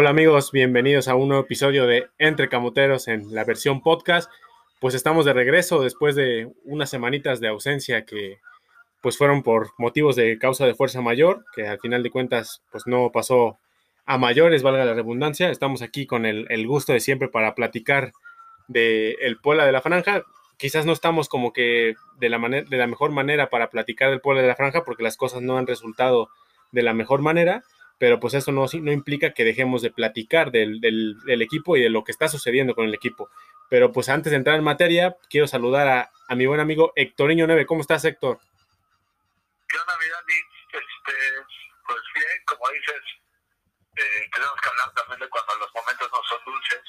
Hola amigos, bienvenidos a un nuevo episodio de Entre Camoteros en la versión podcast. Pues estamos de regreso después de unas semanitas de ausencia que pues fueron por motivos de causa de fuerza mayor, que al final de cuentas pues no pasó a mayores, valga la redundancia. Estamos aquí con el, gusto de siempre para platicar de el Puebla de la Franja. Quizás no estamos como que de la, de la mejor manera para platicar del Puebla de la Franja porque las cosas no han resultado de la mejor manera, pero pues eso no, no implica que dejemos de platicar del, equipo y de lo que está sucediendo con el equipo. Pero pues antes de entrar en materia, quiero saludar a, mi buen amigo Héctorinho Neve. ¿Cómo estás, Héctor? ¿Qué onda, Este, pues bien, como dices, eh, tenemos que hablar también de cuando los momentos no son dulces.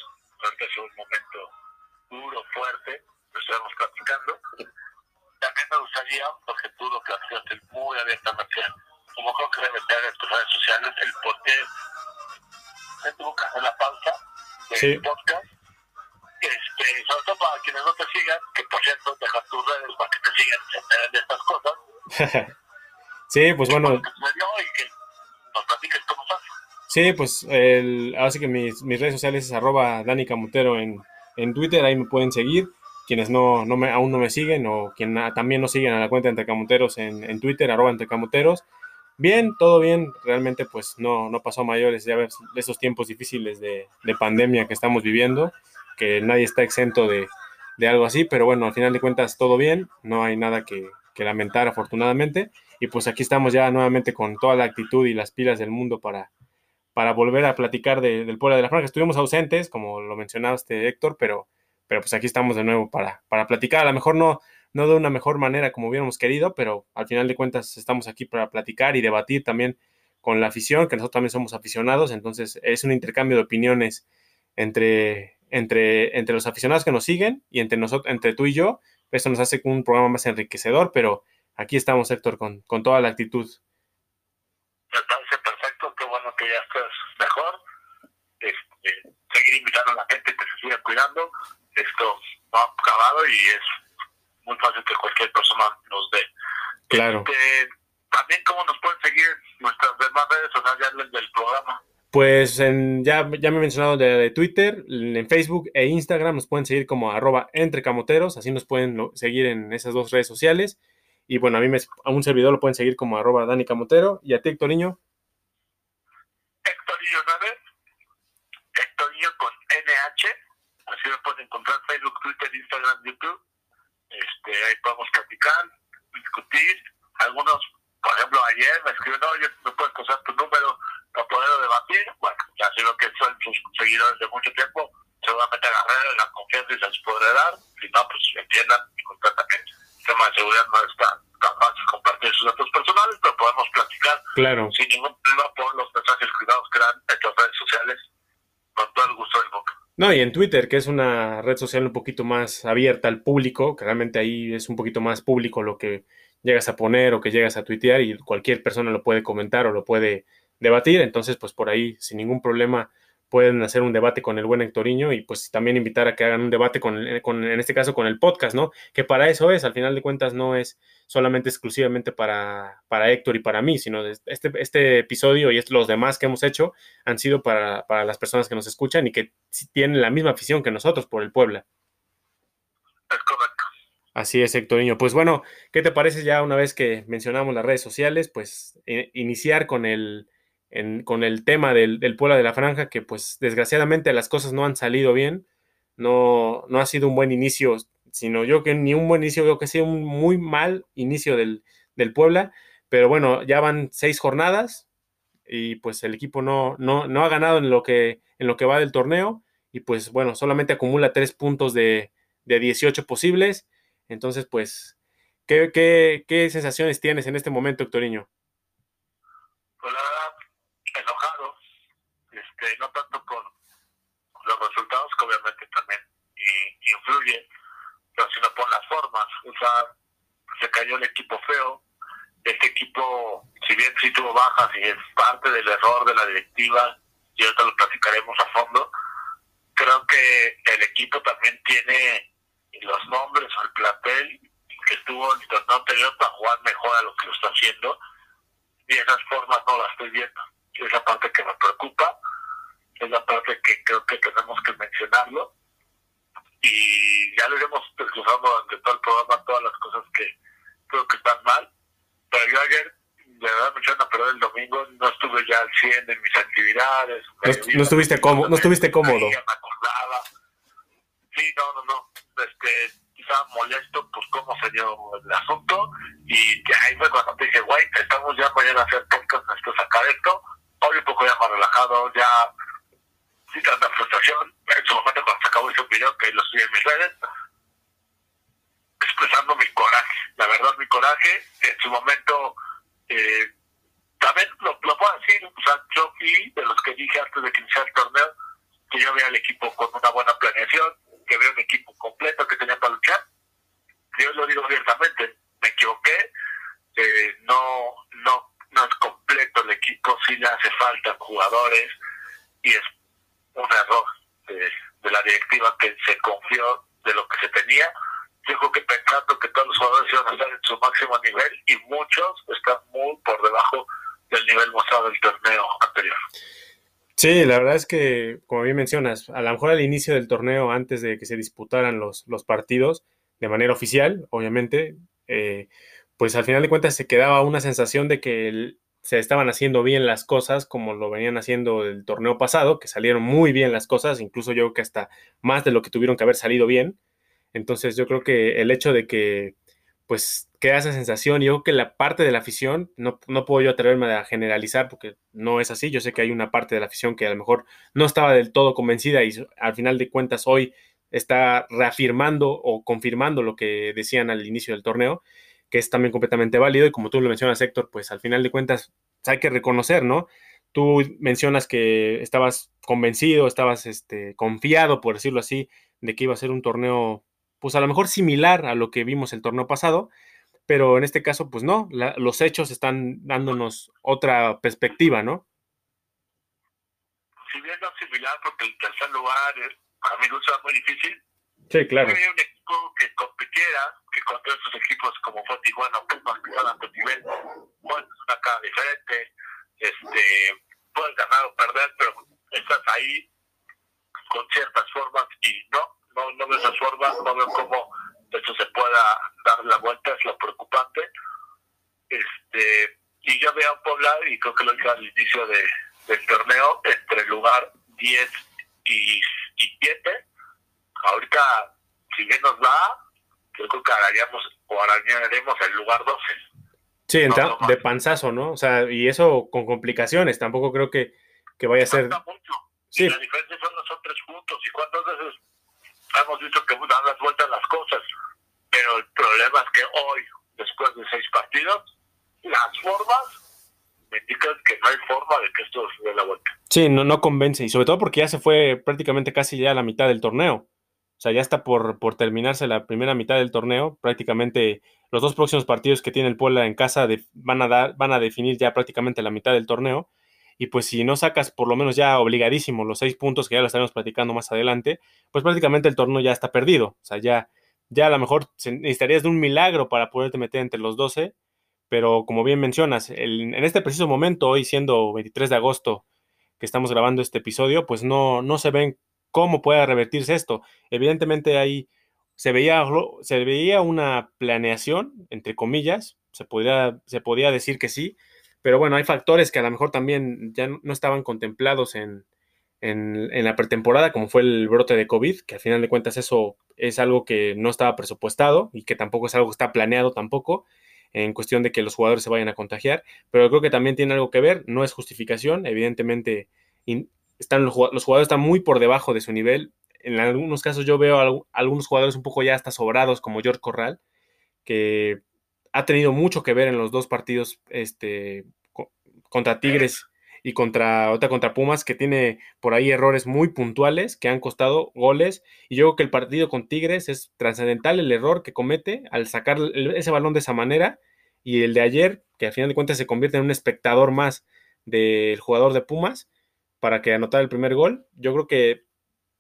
Este es un momento duro, fuerte, lo estamos platicando. También me gustaría, porque tú lo planteaste muy abiertamente, como creo que estar en tus redes sociales, el qué se tuvo que hacer la pausa del podcast. Este, sobre todo para quienes no te sigan, que por cierto, deja tus redes para que te sigan se enteren de estas cosas. sí, pues bueno. Y que nos platiques cómo estás. Sí, pues el, así que mis, mis redes sociales es arroba Dani Camutero en, en Twitter, ahí me pueden seguir. Quienes no, no me, aún no me siguen o quien también no siguen a la cuenta Entre Camuteros en, en Twitter, arroba Entre Camuteros. Bien, todo bien. Realmente, pues no, no pasó mayores. Ya ves esos tiempos difíciles de, pandemia que estamos viviendo, que nadie está exento de, algo así, pero bueno, al final de cuentas todo bien. No hay nada que, lamentar, afortunadamente. Y pues aquí estamos ya nuevamente con toda la actitud y las pilas del mundo para, para volver a platicar del pueblo de la Franja. Estuvimos ausentes, como lo mencionaste Héctor, pero, pero pues aquí estamos de nuevo para, para platicar. A lo mejor no no de una mejor manera como hubiéramos querido, pero al final de cuentas estamos aquí para platicar y debatir también con la afición, que nosotros también somos aficionados, entonces es un intercambio de opiniones entre, entre, entre los aficionados que nos siguen y entre nosotros, entre tú y yo. Eso nos hace un programa más enriquecedor, pero aquí estamos, Héctor, con, con toda la actitud. Me perfecto, qué bueno que ya estás mejor. Este, seguir invitando a la gente que se siga cuidando. Esto no ha acabado y es muy fácil que cualquier persona nos dé. Claro. Este, también, ¿cómo nos pueden seguir nuestras demás redes sociales del programa? Pues en, ya, ya me he mencionado de, Twitter, en Facebook e Instagram nos pueden seguir como arroba entrecamoteros, así nos pueden seguir en esas dos redes sociales. Y bueno, a mí me, a un servidor lo pueden seguir como arroba Dani Camotero. ¿Y a ti, Hectorinho? Hectorinho 9, Hectorinho con NH, así lo pueden encontrar Facebook, Twitter, Instagram, YouTube este, ahí podemos platicar, discutir. Algunos, por ejemplo, ayer me escribieron, oye, ¿me puedes pasar tu número para poder debatir? Bueno, ya sé lo que son sus seguidores de mucho tiempo, seguramente agarré la confianza y se les podré dar. Si no, pues entiendan completamente. El tema de seguridad no está tan fácil compartir sus datos personales, pero podemos platicar claro. sin ningún problema por los mensajes cuidados que dan estas redes sociales con todo el gusto del mundo. No, y en Twitter, que es una red social un poquito más abierta al público, que realmente ahí es un poquito más público lo que llegas a poner o que llegas a tuitear y cualquier persona lo puede comentar o lo puede debatir. Entonces, pues por ahí, sin ningún problema, pueden hacer un debate con el buen Hectoriño y pues también invitar a que hagan un debate con, con, en este caso con el podcast, ¿no? Que para eso es, al final de cuentas no es solamente exclusivamente para, para Héctor y para mí, sino este, este episodio y los demás que hemos hecho han sido para, para las personas que nos escuchan y que tienen la misma afición que nosotros por el Puebla. Es correcto. Así es, Hectoriño. Pues bueno, ¿qué te parece ya una vez que mencionamos las redes sociales? Pues eh, iniciar con el con el tema del, Puebla de la Franja, que pues desgraciadamente las cosas no han salido bien, no, no ha sido un buen inicio, sino yo que ni un buen inicio, creo que ha sido un muy mal inicio del, del Puebla, pero bueno, ya van seis jornadas y pues el equipo no, no, no ha ganado en lo, que, en lo que va del torneo. Y pues bueno, solamente acumula tres puntos de, de 18 posibles, entonces pues, ¿qué, qué, qué sensaciones tienes en este momento, Hectoriño? Pues enojado, este, no tanto por los resultados, que obviamente también influyen, pero sino por las formas. O sea, se cayó el equipo feo. Este equipo, si bien sí tuvo bajas y es parte del error de la directiva, y ahorita lo platicaremos a fondo. Creo que el equipo también tiene los nombres o el plantel que estuvo en el torneo anterior para jugar mejor a lo que lo está haciendo y esas formas no las estoy viendo. Es la parte que me preocupa, es la parte que creo que tenemos que mencionarlo y ya lo iremos desglosando durante todo el programa todas las cosas que creo que están mal. Pero yo ayer, de verdad me echaron a perder el domingo, no estuve ya al 100 en mis actividades. No, estuviste cómodo. No estuviste cómodo acordaba. Sí, no, no, no. Este, estaba molesto pues cómo se dio el asunto y ahí fue cuando te dije, güey, estamos ya mañana a hacer podcast, necesito sacar esto. Hoy un poco ya más relajado, ya sin tanta frustración. En su momento cuando se acabó ese video que lo subí en mis redes, expresando mi coraje, la verdad mi coraje, en su momento eh, también lo, puedo decir, o sea, yo fui de los que dije antes de que iniciara el torneo que yo veía al equipo con una buena planeación, que veo un equipo completo que tenía para luchar. Yo lo digo abiertamente, me equivoqué, eh, no, no, no es completo el equipo, sí le hace falta jugadores y es un error de, la directiva que se confió de lo que se tenía. Yo creo que pensando que todos los jugadores iban a estar en su máximo nivel y muchos están muy por debajo del nivel mostrado del torneo anterior. Sí, la verdad es que, como bien mencionas, a lo mejor al inicio del torneo, antes de que se disputaran los, los partidos, de manera oficial, obviamente, eh, pues al final de cuentas se quedaba una sensación de que se estaban haciendo bien las cosas como lo venían haciendo el torneo pasado, que salieron muy bien las cosas, incluso yo creo que hasta más de lo que tuvieron que haber salido bien. Entonces yo creo que el hecho de que pues queda esa sensación. Yo creo que la parte de la afición, no, no, puedo yo atreverme a generalizar porque no es así. Yo sé que hay una parte de la afición que a lo mejor no estaba del todo convencida y al final de cuentas hoy está reafirmando o confirmando lo que decían al inicio del torneo, que es también completamente válido. Y como tú lo mencionas, Héctor, pues al final de cuentas hay que reconocer, ¿no? Tú mencionas que estabas convencido, estabas este, confiado, por decirlo así, de que iba a ser un torneo pues a lo mejor similar a lo que vimos el torneo pasado, pero en este caso, pues no, los hechos están dándonos otra perspectiva, ¿no? Si bien no similar, porque el tercer lugar a mí no será muy difícil. Sí, claro. Había un equipo que compitiera, que contra estos equipos como fue Tijuana, Pumas, que están a tu nivel, bueno, es una cara diferente, este, puedes ganar o perder, pero estás ahí con ciertas formas y no, no, no veo forma, no veo cómo esto se pueda dar la vuelta, es lo preocupante. Este, y yo veo a Puebla, y creo que lo dije al inicio de, del torneo, entre el lugar 10 y, y 7. Ahorita, si bien nos va, yo creo que arañamos o arañaremos el lugar 12. Sí, de panzazo, ¿no? O sea, y eso con complicaciones, tampoco creo que, que vaya a ser... Mucho. Sí. la diferencia son los tres puntos. ¿Y cuántas veces hemos visto que dan las vueltas las cosas, pero el problema es que hoy, después de seis partidos, las formas me indican que no hay forma de que esto se dé la vuelta. Sí, no, no convence, y sobre todo porque ya se fue prácticamente casi ya a la mitad del torneo. O sea, ya está por, por terminarse la primera mitad del torneo. Prácticamente los dos próximos partidos que tiene el Puebla en casa van, a dar, van a definir ya prácticamente la mitad del torneo. Y pues si no sacas por lo menos ya obligadísimo los seis puntos que ya lo estaremos platicando más adelante, pues prácticamente el torneo ya está perdido. O sea, ya, ya a lo mejor necesitarías de un milagro para poderte meter entre los 12. Pero como bien mencionas, en este preciso momento, hoy siendo 23 de agosto que estamos grabando este episodio, pues no, no se ven cómo pueda revertirse esto. Evidentemente ahí se veía, se veía una planeación, entre comillas, se, podría, se podía decir que sí, pero bueno, hay factores que a lo mejor también ya no estaban contemplados en, en, la pretemporada, como fue el brote de COVID, que al final de cuentas eso es algo que no estaba presupuestado y que tampoco es algo que está planeado tampoco en cuestión de que los jugadores se vayan a contagiar, pero creo que también tiene algo que ver, no es justificación, evidentemente están los, jugadores están muy por debajo de su nivel, en algunos casos yo veo algunos jugadores un poco ya hasta sobrados como George Corral, que ha tenido mucho que ver en los dos partidos este, contra Tigres y contra otra contra Pumas, que tiene por ahí errores muy puntuales que han costado goles. Y yo creo que el partido con Tigres es trascendental el error que comete al sacar ese balón de esa manera. Y el de ayer, que al final de cuentas se convierte en un espectador más del jugador de Pumas, para que anotara el primer gol. Yo creo que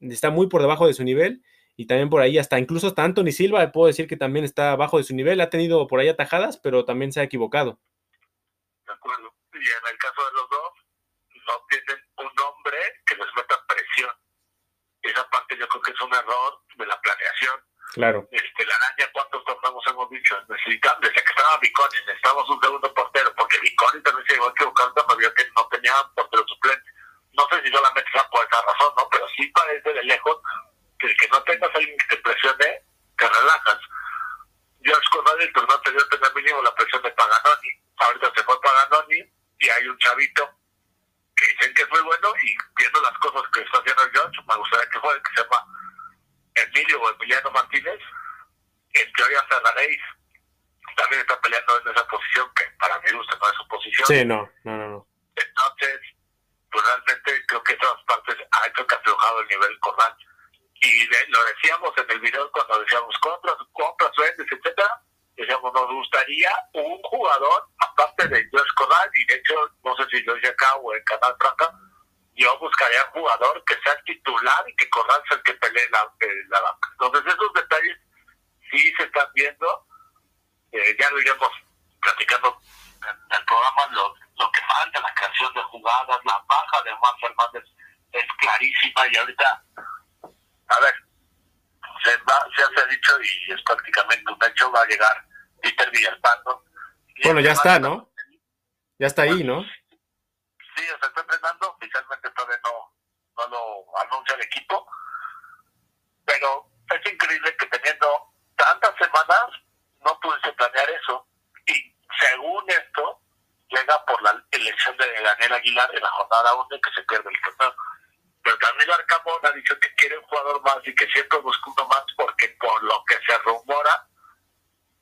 está muy por debajo de su nivel y también por ahí hasta incluso hasta Anthony Silva puedo decir que también está bajo de su nivel, ha tenido por ahí atajadas, pero también se ha equivocado. De acuerdo. Y en el caso de los dos, no tienen un hombre que les meta presión. Esa parte yo creo que es un error de la planeación. Claro. Este, la araña, ¿cuántos torneos hemos dicho? Necesitamos, desde que estaba Biconi, necesitamos un segundo portero, porque Biconi también se llegó a equivocar cuando vio que no tenía portero suplente. No sé si solamente sea por esa razón, ¿no? Pero sí parece de lejos que el que no tengas alguien que te presione, te relajas. George Conrad el torneo anterior tenía mínimo la presión de Paganoni, ahorita se fue Paganoni y hay un chavito que dicen que es muy bueno y viendo las cosas que está haciendo George, me gustaría que juegue, que se llama Emilio o Emiliano Martínez, en teoría Ferraréis también está peleando en esa posición que para mí gusta no es su posición. Sí, no, no, no. no. Entonces, pues realmente creo que esas partes ha hecho que ha aflojado el nivel Corral. Y lo decíamos en el video cuando decíamos compras, compras, vendes, etcétera. Decíamos, nos gustaría un jugador, aparte de George Corral, y de hecho, no sé si lo hice acá o en Canal Franca, yo buscaría un jugador que sea titular y que Corral sea el que pelee la, la banca. Entonces, esos detalles sí se están viendo. Eh, ya lo iremos platicando en el programa, lo, lo que falta, la creación de jugadas, la baja de Juan Fernández es clarísima y ahorita, a ver, se, va, se ha dicho y es prácticamente un hecho, va a llegar Peter Villalpando. Bueno, ya está, ¿no? Ya está ahí, ¿no? Sí, se está entrenando, oficialmente todavía no, no lo anuncia el equipo, pero es increíble que teniendo tantas semanas no pudiese planear eso. Y según esto, llega por la elección de Daniel Aguilar en la jornada 1 que se pierde el torneo. Pero también Arcamón ha dicho que quiere un jugador más y que siempre busca uno más porque por lo que se rumora,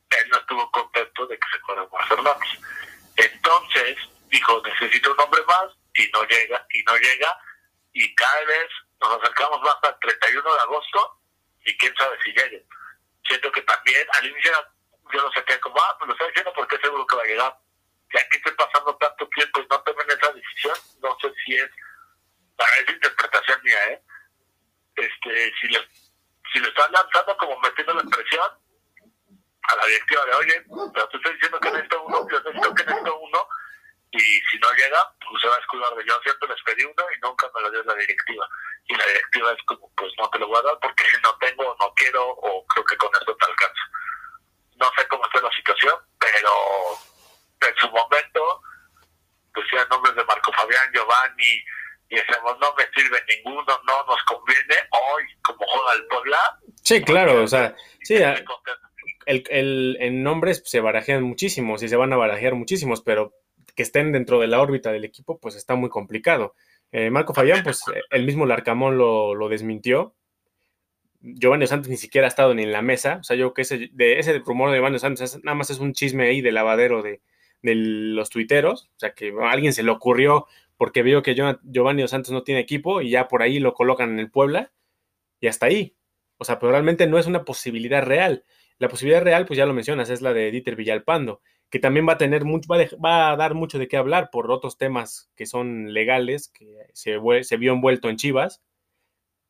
él no estuvo contento de que se fuera Juan Fernández. Entonces dijo, necesito un hombre más y no llega, y no llega, y cada vez nos acercamos más al 31 de agosto y quién sabe si llegue. Siento que también al inicio yo lo saqué como, ah, pues lo estoy diciendo porque seguro que va a llegar ya que esté pasando tanto tiempo y no tomen esa decisión, no sé si es, para esa interpretación mía, ¿eh? Este, si le, si le están lanzando como metiendo la presión a la directiva de, oye, pero tú estás diciendo que necesito uno, yo necesito que necesito uno, y si no llega, pues se va a escudar de yo siempre les pedí uno y nunca me lo dio la directiva. Y la directiva es como, pues no te lo voy a dar porque no tengo, no quiero, o creo que con esto te alcanza. No sé cómo está la situación, pero en su momento pusieron nombres de Marco Fabián, Giovanni, y decimos, no me sirve ninguno, no nos conviene hoy, como juega el Puebla. Sí, claro, o sea, sí, el, el, en nombres se barajean muchísimos y se van a barajear muchísimos, pero que estén dentro de la órbita del equipo, pues está muy complicado. Eh, Marco Fabián, pues el mismo Larcamón lo, lo desmintió. Giovanni Santos ni siquiera ha estado ni en la mesa. O sea, yo que ese, de ese rumor de Giovanni Santos nada más es un chisme ahí de lavadero de, de los tuiteros, o sea, que a alguien se le ocurrió porque vio que Giovanni Dos Santos no tiene equipo y ya por ahí lo colocan en el Puebla y hasta ahí. O sea, pero realmente no es una posibilidad real. La posibilidad real, pues ya lo mencionas, es la de Dieter Villalpando, que también va a tener mucho, va a, dar mucho de qué hablar por otros temas que son legales, que se, se vio envuelto en Chivas.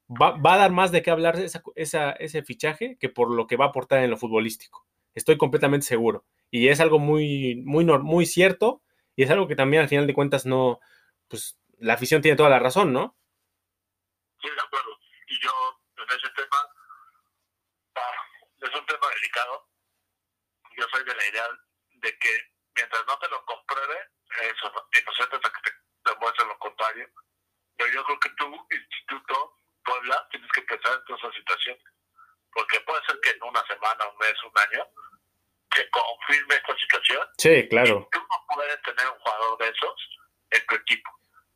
Va, a dar más de qué hablar ese fichaje que por lo que va a aportar en lo futbolístico. Estoy completamente seguro. Y es algo muy, muy cierto y es algo que también al final de cuentas no, pues la afición tiene toda la razón, ¿no? Sí, de acuerdo. Y yo en ese tema, ah, es un tema delicado. Yo soy de la idea de que mientras no te lo compruebe, eso, inocente hasta que te demuestren lo contrario. Pero yo creo que tu instituto, Puebla, tienes que pensar en toda esa situación. Porque puede ser que en una semana, un mes, un año, que confirme esta situación. Sí, claro. tú no puedes tener un jugador de esos en tu equipo.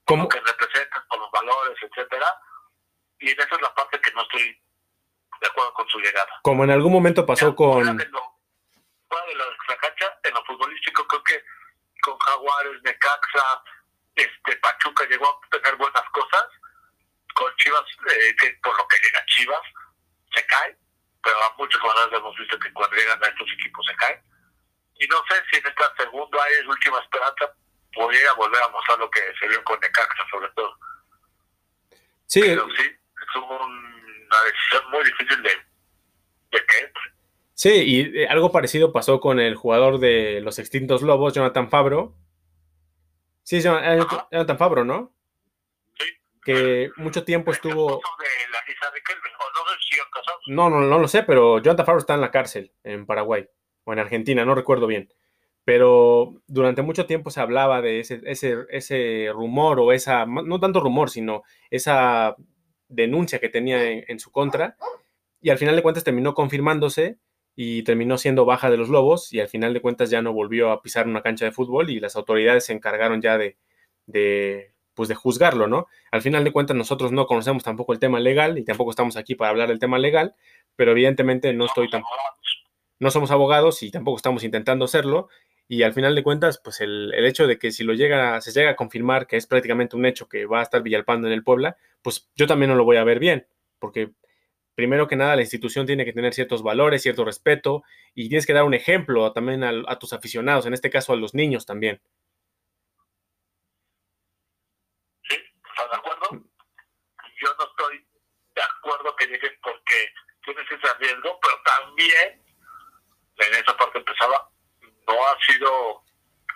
Como que representan con los valores, etcétera. Y en esa es la parte que no estoy de acuerdo con su llegada. Como en algún momento pasó con. Fuera de, lo, fuera de la cancha, en lo futbolístico, creo que con Jaguares, Necaxa, este, Pachuca llegó a tener buenas cosas. Con Chivas, eh, que por lo que llega Chivas, se cae pero a muchos jugadores hemos visto que cuando llegan a estos equipos se caen. Y no sé si en esta segunda es última esperanza podría volver a mostrar lo que se vio con Necaxa, sobre todo. Sí. Pero sí, es una decisión muy difícil de, de que Sí, y eh, algo parecido pasó con el jugador de los extintos Lobos, Jonathan Fabro. Sí, Jonathan Fabro, ¿no? Sí. Que mucho tiempo estuvo... No, no, no lo sé, pero Jonathan Fabro está en la cárcel en Paraguay o en Argentina, no recuerdo bien. Pero durante mucho tiempo se hablaba de ese, ese, ese rumor o esa, no tanto rumor, sino esa denuncia que tenía en su contra. Y al final de cuentas terminó confirmándose y terminó siendo baja de los Lobos y al final de cuentas ya no volvió a pisar una cancha de fútbol y las autoridades se encargaron ya de, de, pues de juzgarlo, ¿no? Al final de cuentas nosotros no conocemos tampoco el tema legal y tampoco estamos aquí para hablar del tema legal, pero evidentemente no estoy tan... No somos abogados y tampoco estamos intentando serlo y al final de cuentas, pues el, el, hecho de que si lo llega, se llega a confirmar que es prácticamente un hecho que va a estar Villalpando en el Puebla, pues yo también no lo voy a ver bien, porque primero que nada la institución tiene que tener ciertos valores, cierto respeto y tienes que dar un ejemplo también a, tus aficionados, en este caso a los niños también. Sí, ¿estás de acuerdo? Yo no estoy de acuerdo que llegues porque tienes ese riesgo, pero también en esa parte empezaba, no ha sido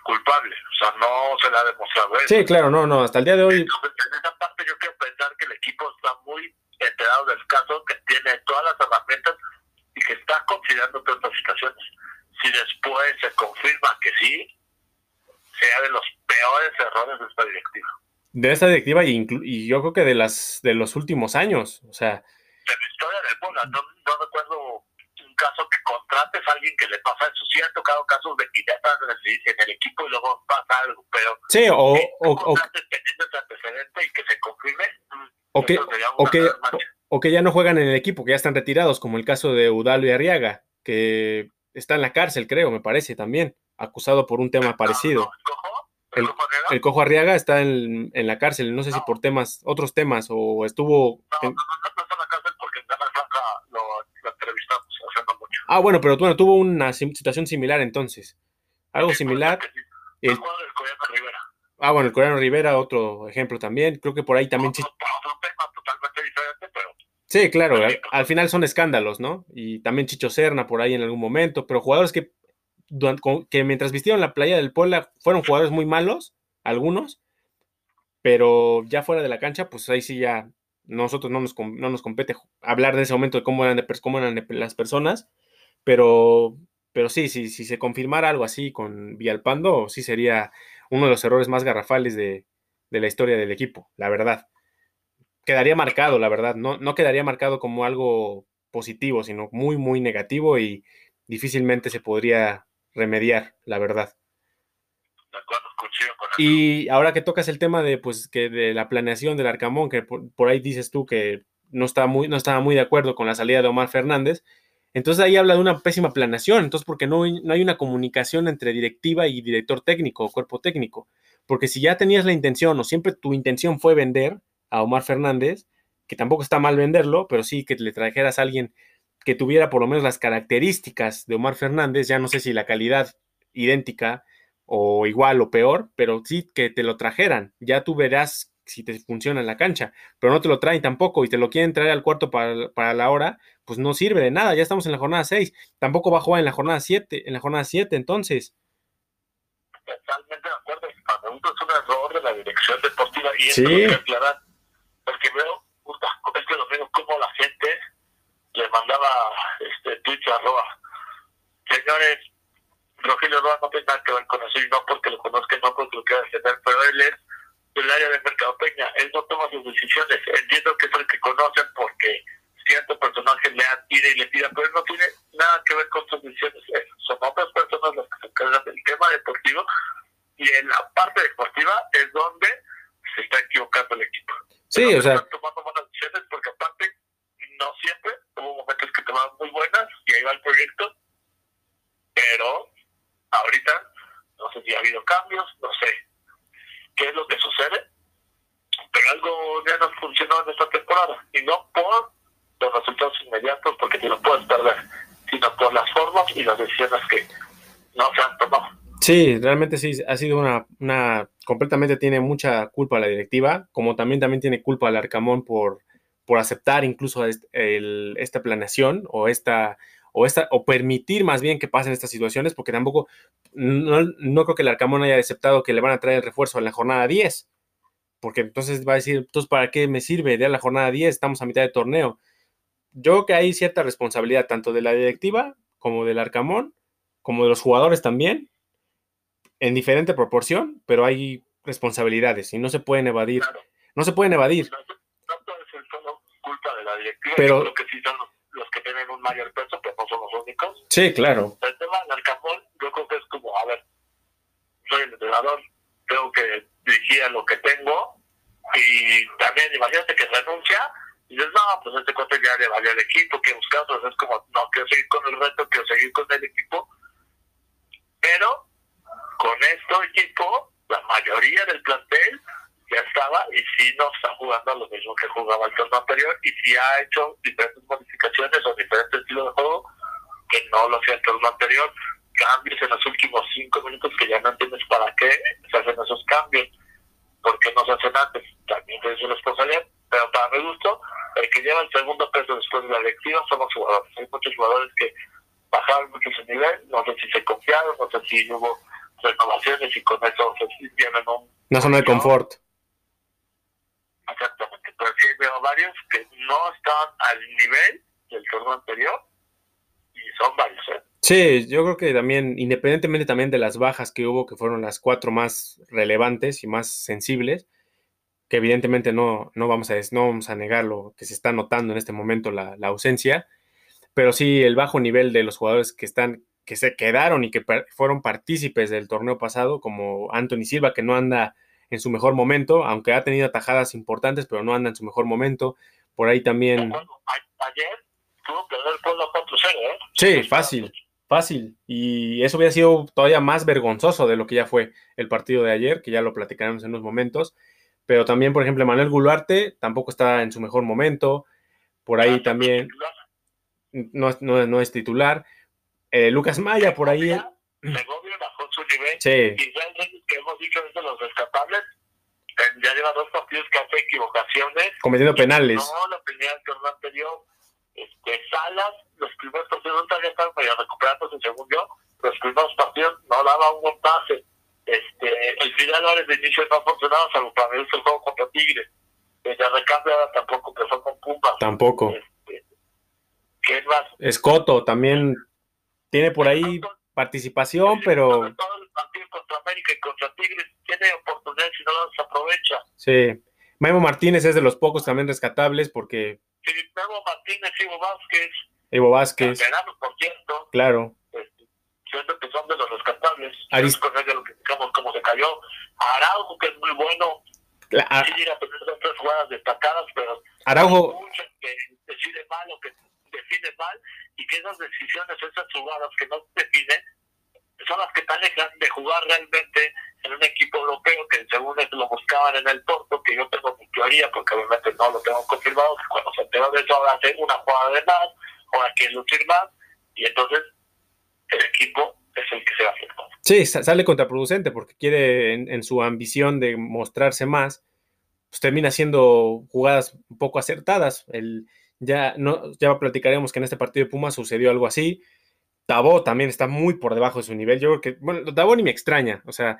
culpable, o sea, no se le ha demostrado eso. Sí, claro, no, no, hasta el día de hoy. en esa parte yo quiero pensar que el equipo está muy enterado del caso, que tiene todas las herramientas y que está considerando todas las situaciones. Si después se confirma que sí, sea de los peores errores de esta directiva. De esta directiva y, y yo creo que de las de los últimos años, o sea... De la historia del Puebla, no, no recuerdo un caso que contrates a alguien que le pasa eso. Sí han tocado casos de que ya están en el equipo y luego pasa algo, pero... Sí, o... o, o teniendo ese antecedente y que se confirme, mm, o que, o, que, ya no juegan en el equipo, que ya están retirados, como el caso de Udalo y Arriaga, que está en la cárcel, creo, me parece también, acusado por un tema parecido. ¿El, el, cojo Arriaga está en, en, la cárcel, no sé si por temas, otros temas, o estuvo... No, no, no, está en la cárcel porque en Franca lo, lo entrevistamos haciendo mucho. Ah, bueno, pero bueno, tuvo una situación similar entonces. Algo similar. El, el Coreano Rivera. Ah, bueno, el Coreano Rivera, otro ejemplo también. Creo que por ahí también... Sí, claro, al, final son escándalos, ¿no? Y también Chicho Serna por ahí en algún momento, pero jugadores que, que mientras vistieron la playa del Puebla fueron jugadores muy malos, algunos, pero ya fuera de la cancha, pues ahí sí ya nosotros no nos, no nos compete hablar de ese momento de cómo eran, de, cómo eran las personas, pero, pero sí, sí, si se confirmara algo así con Villalpando, sí sería uno de los errores más garrafales de, de la historia del equipo, la verdad quedaría marcado, la verdad. No, no quedaría marcado como algo positivo, sino muy, muy negativo y difícilmente se podría remediar, la verdad. Y ahora que tocas el tema de, pues, que de la planeación del Arcamón, que por, ahí dices tú que no, está muy, no estaba muy de acuerdo con la salida de Omar Fernández, entonces ahí habla de una pésima planeación, entonces porque no, no hay una comunicación entre directiva y director técnico o cuerpo técnico, porque si ya tenías la intención o siempre tu intención fue vender, a Omar Fernández, que tampoco está mal venderlo, pero sí que le trajeras a alguien que tuviera por lo menos las características de Omar Fernández, ya no sé si la calidad idéntica o igual o peor, pero sí que te lo trajeran, ya tú verás si te funciona en la cancha, pero no te lo traen tampoco y te lo quieren traer al cuarto para, la hora, pues no sirve de nada, ya estamos en la jornada 6, tampoco va a jugar en la jornada 7, en la jornada 7, entonces. Totalmente de acuerdo, es un error de la dirección deportiva y sí. es aclarar porque veo este domingo como la gente le mandaba este tweets arroba señores Rogelio Roa no tiene nada que ver con eso y no porque lo conozca no porque lo quiera defender pero él es del área de mercadotecnia. Él no toma sus decisiones. Entiendo que es el que conocen porque cierto personaje le tira y le tira pero él no tiene nada que ver con sus decisiones. Son otras personas las que se encargan del tema deportivo y en la parte deportiva es donde se está equivocando el equipo. Sí, o sea. tomando buenas decisiones porque aparte no siempre, hubo momentos que tomaban muy buenas y ahí va el proyecto, pero ahorita no sé si ha habido cambios, no sé qué es lo que sucede, pero algo ya no funcionó en esta temporada y no por los resultados inmediatos porque te lo puedes perder, sino por las formas y las decisiones que no se han tomado. Sí, realmente sí, ha sido una, una, completamente tiene mucha culpa la directiva, como también, también tiene culpa el Arcamón por, por aceptar incluso esta planeación o esta, o esta, o permitir más bien que pasen estas situaciones, porque tampoco, no, no creo que el Arcamón haya aceptado que le van a traer el refuerzo en la jornada 10, porque entonces va a decir, entonces, ¿para qué me sirve de la jornada 10? Estamos a mitad de torneo. Yo creo que hay cierta responsabilidad tanto de la directiva como del Arcamón, como de los jugadores también, en diferente proporción, pero hay responsabilidades y no se pueden evadir. No se pueden evadir. No, puede ser solo culpa de la directiva. Pero, yo creo que sí son los, que tienen un mayor peso, pero no son los únicos. Sí, claro. El tema del Arcamón, yo creo que es como, a ver, soy el entrenador, tengo que dirigir a lo que tengo y también imagínate que renuncia y dices, no, pues este cuate ya le valió al equipo, que buscar, pues es como, no, quiero seguir con el reto, quiero seguir con el equipo, pero con este equipo, la mayoría del plantel ya estaba y sí no está jugando a lo mismo que jugaba el torneo anterior y sí ha hecho diferentes modificaciones o diferentes estilos de juego que no lo hacía el torneo anterior. Cambios en los últimos cinco minutos que ya no entiendes para qué se hacen esos cambios, porque no se hacen antes. También es una responsabilidad, pero para mi gusto, el que lleva el segundo peso después de la electiva son los jugadores. Hay muchos jugadores que bajaron mucho su nivel, no sé si se confiaron, no sé si hubo renovaciones y con eso se tienen un... Una zona de confort. Exactamente, pero sí veo varios que no están al nivel del torneo anterior y son varios, ¿eh? Sí, yo creo que también, independientemente también de las bajas que hubo, que fueron las cuatro más relevantes y más sensibles, que evidentemente no, no, vamos, a, no vamos a negar lo que se está notando en este momento la, la ausencia, pero sí el bajo nivel de los jugadores que están que se quedaron y que fueron partícipes del torneo pasado, como Anthony Silva, que no anda en su mejor momento, aunque ha tenido atajadas importantes, pero no anda en su mejor momento. Por ahí también. Ayer tuvo que el 4-0, ¿eh? Sí, fácil, fácil. Y eso hubiera sido todavía más vergonzoso de lo que ya fue el partido de ayer, que ya lo platicaremos en unos momentos. Pero también, por ejemplo, Manuel Guluarte tampoco está en su mejor momento. Por ahí también no, no, no es titular. Eh, Lucas Maya por ahí. Segovia bajó su nivel. Sí. Y realmente que hemos dicho de los rescatables, ya lleva dos partidos que hace equivocaciones. Cometiendo penales. No, la tenía el torneo anterior. Este, Salas, los primeros partidos no todavía estaban medio recuperándose según yo. Los primeros partidos no daba un buen pase. Este, el Vidal Álvarez de inicio no ha funcionado, salvo para ver el juego contra Tigre. Desde recambio tampoco empezó con Pumba. Tampoco. Este, ¿Qué más? Escoto también tiene por ahí participación, pero... Todo el partido contra América y contra Tigres tiene oportunidades y no las aprovecha. Sí. Memo Martínez es de los pocos también rescatables porque... Sí, Memo Martínez, Ivo Vázquez. Ivo Vázquez. por cierto. Claro. Este, siento que son de los rescatables. Aris... Con ellos lo que digamos cómo se cayó. Araujo, que es muy bueno. La... Sí, a tener dos tres jugadas destacadas, pero... Araujo... Que decide mal o que define mal y que esas decisiones, esas jugadas que no definen, son las que están dejando de jugar realmente en un equipo europeo que según lo buscaban en el Porto, que yo tengo mi teoría, porque obviamente no lo tengo confirmado, que cuando se enteró de eso ahora hace una jugada de más, ahora quiere lucir más, y entonces el equipo es el que se va a hacer. Sí, sale contraproducente porque quiere en, en su ambición de mostrarse más, pues termina haciendo jugadas un poco acertadas. El, ya, no, ya platicaremos que en este partido de Pumas sucedió algo así. Tabó también está muy por debajo de su nivel. Yo creo que, bueno, Tabó ni me extraña. O sea,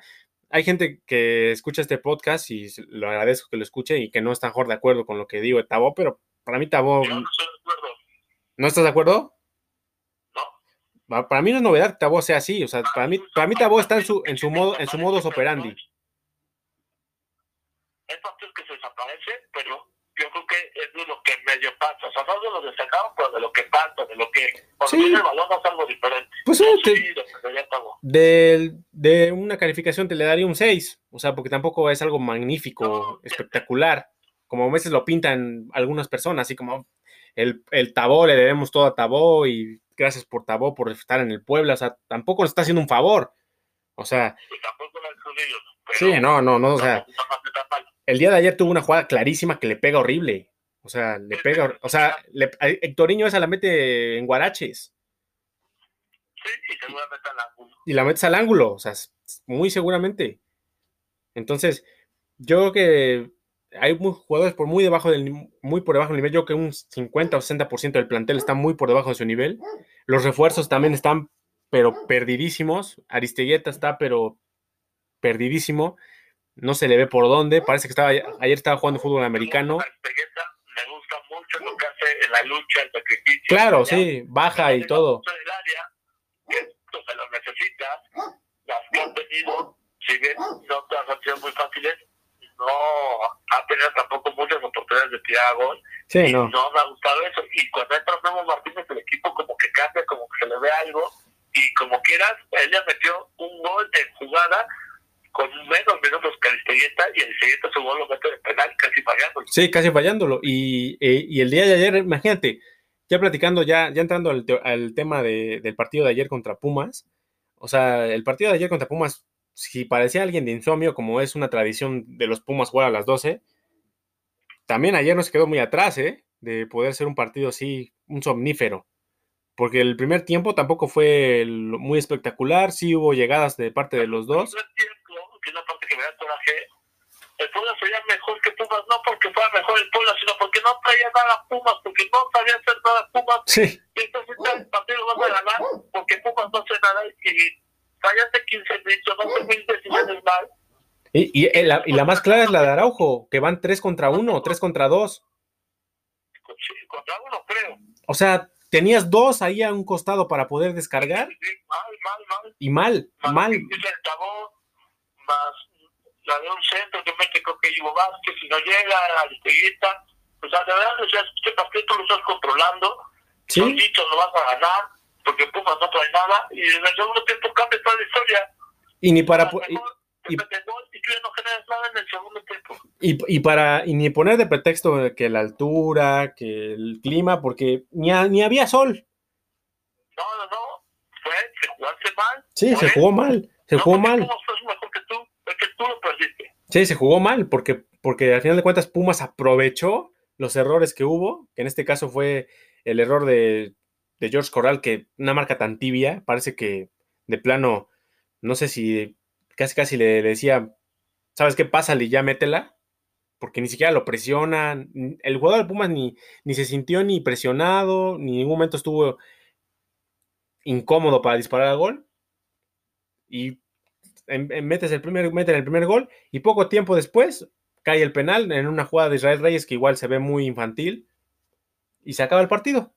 hay gente que escucha este podcast y lo agradezco que lo escuche y que no está mejor de acuerdo con lo que digo de Tabó, pero para mí Tabó. Yo no estoy de acuerdo. ¿No estás de acuerdo? No. Para mí no es novedad que Tabó sea así. O sea, para mí, para mí Tabó está en su, en su modo, en su modus operandi. Hay partidos que se desaparecen, pero yo creo que es de lo medio pasa, o sea, no de lo destacado, pero de lo que pasa, de lo que cuando Sí. el balón es algo diferente. Pues sí, te- sí, de, de una calificación te le daría un 6. O sea, porque tampoco es algo magnífico, No, espectacular. Como a veces lo pintan algunas personas, así como el, el Tabó, le debemos todo a Tabó y gracias por Tabó por estar en el Puebla. O sea, tampoco le está haciendo un favor. O sea, Y tampoco la con ellos. Pero sí, no, no, no. O sea, tampoco el día de ayer tuvo una jugada clarísima que le pega horrible. O sea, le pega. O sea, le, Hectorinho esa la mete en guaraches. Sí, y seguramente al ángulo. Y la metes al ángulo, o sea, muy seguramente. Entonces, yo creo que hay jugadores por muy debajo del muy por debajo del nivel. Yo creo que un 50 o 60% del plantel está muy por debajo de su nivel. Los refuerzos también están, pero perdidísimos. Aristeguieta está, pero perdidísimo. No se le ve por dónde. Parece que estaba ayer estaba jugando fútbol americano. Me gusta mucho lo que hace en la lucha, el sacrificio. Claro, sí, baja y todo. que se lo necesitas, las que han tenido, si bien no todas han sido muy fáciles, no ha tenido tampoco muchas oportunidades de tirar a gol. Sí, no. no me ha gustado eso. Y cuando entra Memo Martínez, el equipo como que cambia, como que se le ve algo. Y como quieras, él ya metió un gol en jugada con menos minutos que Aristeguieta y Aristeguieta su gol lo mete de penal casi fallándolo. Sí, casi fallándolo. Y, eh, y el día de ayer, imagínate, ya platicando, ya, ya entrando al, al tema de, del partido de ayer contra Pumas, o sea, el partido de ayer contra Pumas si parecía alguien de insomnio, como es una tradición de los Pumas jugar a las 12, también ayer no se quedó muy atrás, ¿eh? De poder ser un partido así, un somnífero. Porque el primer tiempo tampoco fue muy espectacular, sí hubo llegadas de parte de los dos. El tiempo, que es la parte que me da coraje, el Puebla sería mejor que Pumas, no porque fuera mejor el Puebla, sino porque no traía nada Pumas, porque no sabía hacer nada Pumas. Sí. Y entonces el partido lo vas a ganar porque Pumas no hace nada y fallaste 15 minutos, no mil decisiones mal. Y, y, la, y la más clara es la de Araujo, que van 3 contra 1, 3 contra 2. Sí, contra uno, creo. O sea, tenías dos ahí a un costado para poder descargar. Sí, mal, mal, mal. Y mal, mal. que se acabó, más la de un centro que mete creo que Ivo Vázquez, si no llega a la Estiguita, o sea, de verdad, o sea, este partido tú lo estás controlando, Sí, solito lo vas a ganar, porque Pumas no trae nada, y en el segundo tiempo cambia toda la historia. y ni para... A y- y- y no para y ni poner de pretexto que la altura, que el clima, porque ni, ha- ni había sol. No, no, no, fue que jugaste mal. Sí, se jugó mal, se no jugó mal. Pumas fue mejor que tú, es que tú lo perdiste. Sí, se jugó mal, porque, porque al final de cuentas Pumas aprovechó los errores que hubo, que en este caso fue el error de, de George Corral, que una marca tan tibia, parece que de plano, no sé si casi casi le, le decía, ¿sabes qué? Pásale y ya métela, porque ni siquiera lo presionan. El jugador de Pumas ni, ni se sintió ni presionado, ni en ningún momento estuvo incómodo para disparar al gol. Y en- en- metes el primer, meten el primer gol y poco tiempo después cae el penal en una jugada de Israel Reyes que igual se ve muy infantil y se acaba el partido.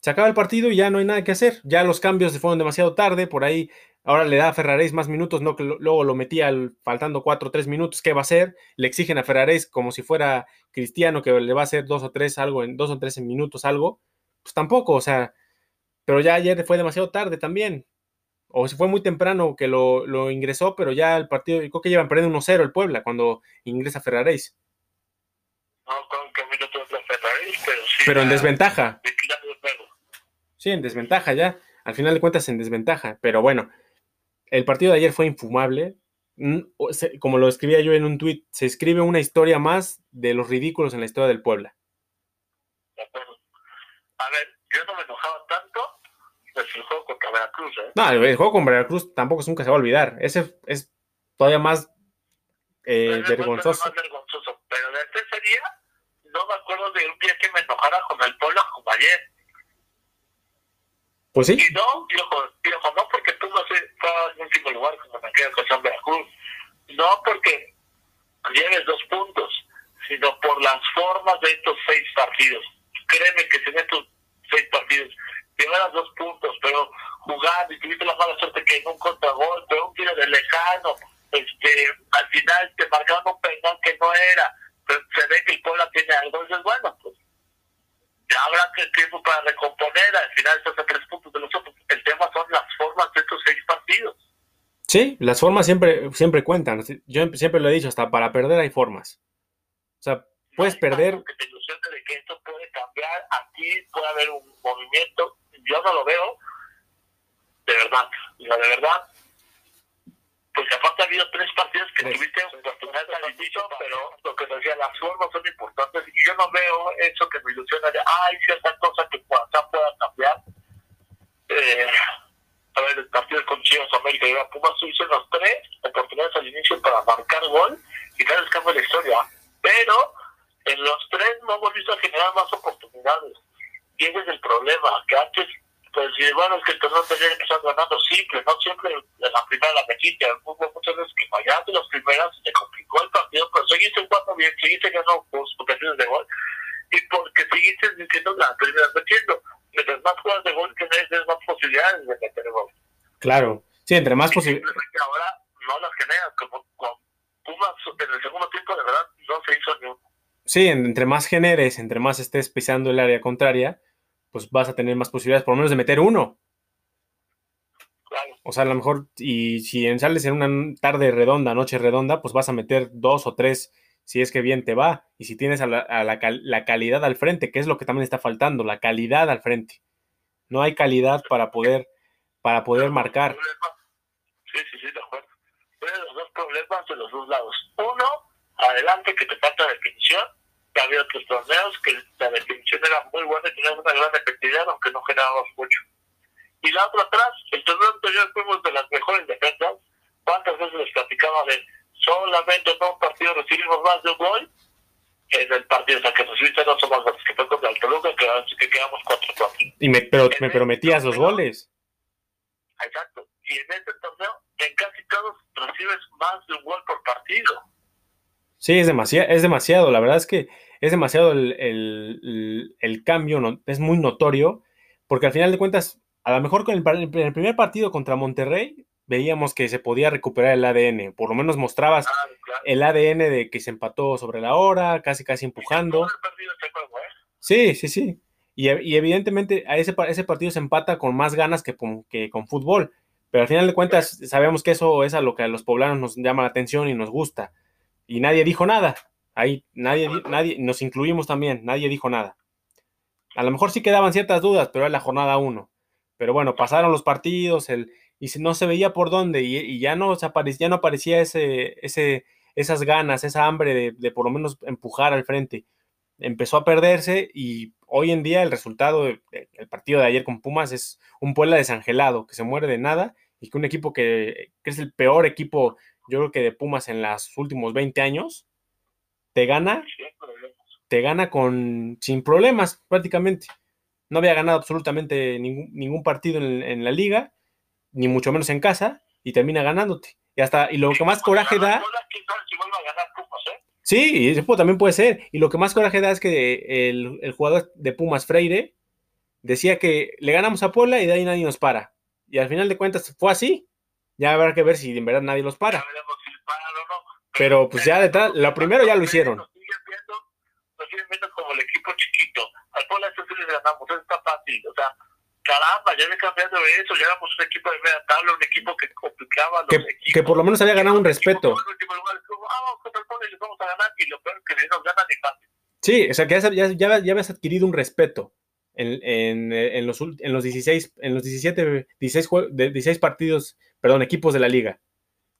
Se acaba el partido y ya no hay nada que hacer. Ya los cambios se fueron demasiado tarde. Por ahí ahora le da a Ferraréis más minutos, no que lo- luego lo metía al- faltando cuatro o tres minutos. ¿Qué va a hacer? Le exigen a Ferraréis como si fuera Cristiano que le va a hacer dos o tres algo en dos o tres minutos algo. Pues tampoco, o sea, pero ya ayer fue demasiado tarde también. O si fue muy temprano que lo, lo ingresó, pero ya el partido, creo que llevan perdiendo 1-0 el Puebla cuando ingresa Ferraréis. No con de Ferrari, pero sí. Pero en desventaja. que. Sí, en desventaja ya. Al final de cuentas en desventaja. Pero bueno, el partido de ayer fue infumable. Mm, Como lo escribía yo en un tuit, se escribe una historia más de los ridículos en la historia del Puebla. De acuerdo. A ver, yo no me enojaba tanto desde el juego contra Veracruz, ¿eh? No, el juego con Veracruz tampoco nunca se va a olvidar. Ese es todavía más eh, vergonzoso. Más vergonzoso. Pero desde ese día, no me acuerdo de un día que me enojara con el Puebla como ayer. Pues sí, Y no, no porque tú no sé, estás en último lugar como en aquella ocasión Veracruz. No porque lleves dos puntos, sino por las formas de estos seis partidos. Créeme que si en estos seis partidos llevaras dos puntos, pero jugando y tuviste la mala suerte que en un contragolpe, un tiro de lejano, este, al final te marcaron un penal que no era, pero se ve que el Puebla tiene algo, entonces bueno, pues ya habrá que tiempo para recomponer, al final estás a tres puntos de nosotros. El tema son las formas de estos seis partidos. sí, las formas siempre, siempre cuentan. Yo siempre lo he dicho, hasta para perder hay formas. O sea, puedes perder, Que te ilusione de que esto puede cambiar, aquí puede haber un movimiento, yo no lo veo, de verdad, de verdad, pues aparte ha habido tres partidos que tuviste oportunidades al inicio, pero lo que decía, las formas son importantes y yo no veo eso que me ilusiona de, ay, cierta cosa que acá pueda cambiar, eh, a ver, el partido con Chivas América y Pumas hizo los tres oportunidades al inicio para marcar gol y el cambio de la historia. Pero en los tres no hemos visto generar más oportunidades. Y ese es el problema, que antes, pues bueno, es que el torneo tenía que empezar ganando simple, no siempre en la primera la metiste, hubo muchas veces que fallaste las primeras y te complicó el partido, pero seguiste jugando bien, seguiste ganando por ocasiones de gol, y porque seguiste diciendo la terminas metiendo. Mientras más jugadas de gol tienes, tienes más posibilidades de meter gol. Claro, sí, entre más posibilidades. Ahora no las generas, como con Pumas en el segundo tiempo, de verdad, no se hizo ni uno. Sí, entre más generes, entre más estés pisando el área contraria, pues vas a tener más posibilidades, por lo menos de meter uno. O sea, a lo mejor, y si sales en una tarde redonda, noche redonda, pues vas a meter dos o tres si es que bien te va. Y si tienes a la, la, calidad al frente, que es lo que también está faltando, la calidad al frente. No hay calidad para poder, para poder marcar. Sí, sí, sí, de acuerdo. Tienes los dos problemas de los dos lados. Uno, adelante, que te falta definición. Había otros torneos que la definición era muy buena y teníamos una gran efectividad, aunque no generábamos mucho. Y la otra atrás, el torneo anterior fuimos de las mejores defensas. ¿Cuántas veces les platicaba de solamente en un partido recibimos más de un gol? En el partido, o sea, que recibiste no somos los que fue contra el Toluca, que, que quedamos 4-4. Y me, pero, me, pero metías los goles. Exacto. Y en este torneo, en casi todos recibes más de un gol por partido. Sí, es demasiado, es demasiado. La verdad es que es demasiado el, el, el cambio, no, es muy notorio, porque al final de cuentas, a lo mejor con el, el, primer partido contra Monterrey veíamos que se podía recuperar el ADN, por lo menos mostrabas ah, el ADN de que se empató sobre la hora, casi casi empujando. Sí, sí, sí. Y, y, evidentemente a ese, ese partido se empata con más ganas que, que con fútbol. Pero al final de cuentas sabemos que eso es a lo que a los poblanos nos llama la atención y nos gusta y nadie dijo nada. Ahí nadie, nadie, nos incluimos también, nadie dijo nada. A lo mejor sí quedaban ciertas dudas, pero era la jornada uno. Pero bueno, pasaron los partidos, el, y no se veía por dónde, y, ya, no, aparecía, ya no aparecía ese, ese, esas ganas, esa hambre de, de, por lo menos empujar al frente. Empezó a perderse y hoy en día el resultado del partido de ayer con Pumas es un Puebla desangelado, que se muere de nada y que un equipo que, que es el peor equipo yo creo que de Pumas en los últimos 20 años, te gana, te gana con sin problemas prácticamente. No había ganado absolutamente ningún, ningún partido en, la liga, ni mucho menos en casa, y termina ganándote. Y hasta, y lo que más coraje da. Sí, eso también puede ser. Y lo que más coraje da es que el, el, jugador de Pumas, Freire, decía que le ganamos a Puebla y de ahí nadie nos para. Y al final de cuentas fue así. Ya habrá que ver si en verdad nadie los para. Pero pues ya detrás, lo primero ya lo hicieron. Nos siguen viendo, nos siguen viendo como el equipo chiquito. Al Puebla eso sí le ganamos, eso está fácil. O sea, caramba, ya había cambiado eso, ya éramos un equipo de media tabla, un equipo que complicaba los que, equipos. Que por lo menos había ganado un respeto. Sí, o sea que ya, ya, ya, ya habías adquirido un respeto en, en, los, en los 16, en los 17, 16, 16 partidos, perdón, equipos de la liga.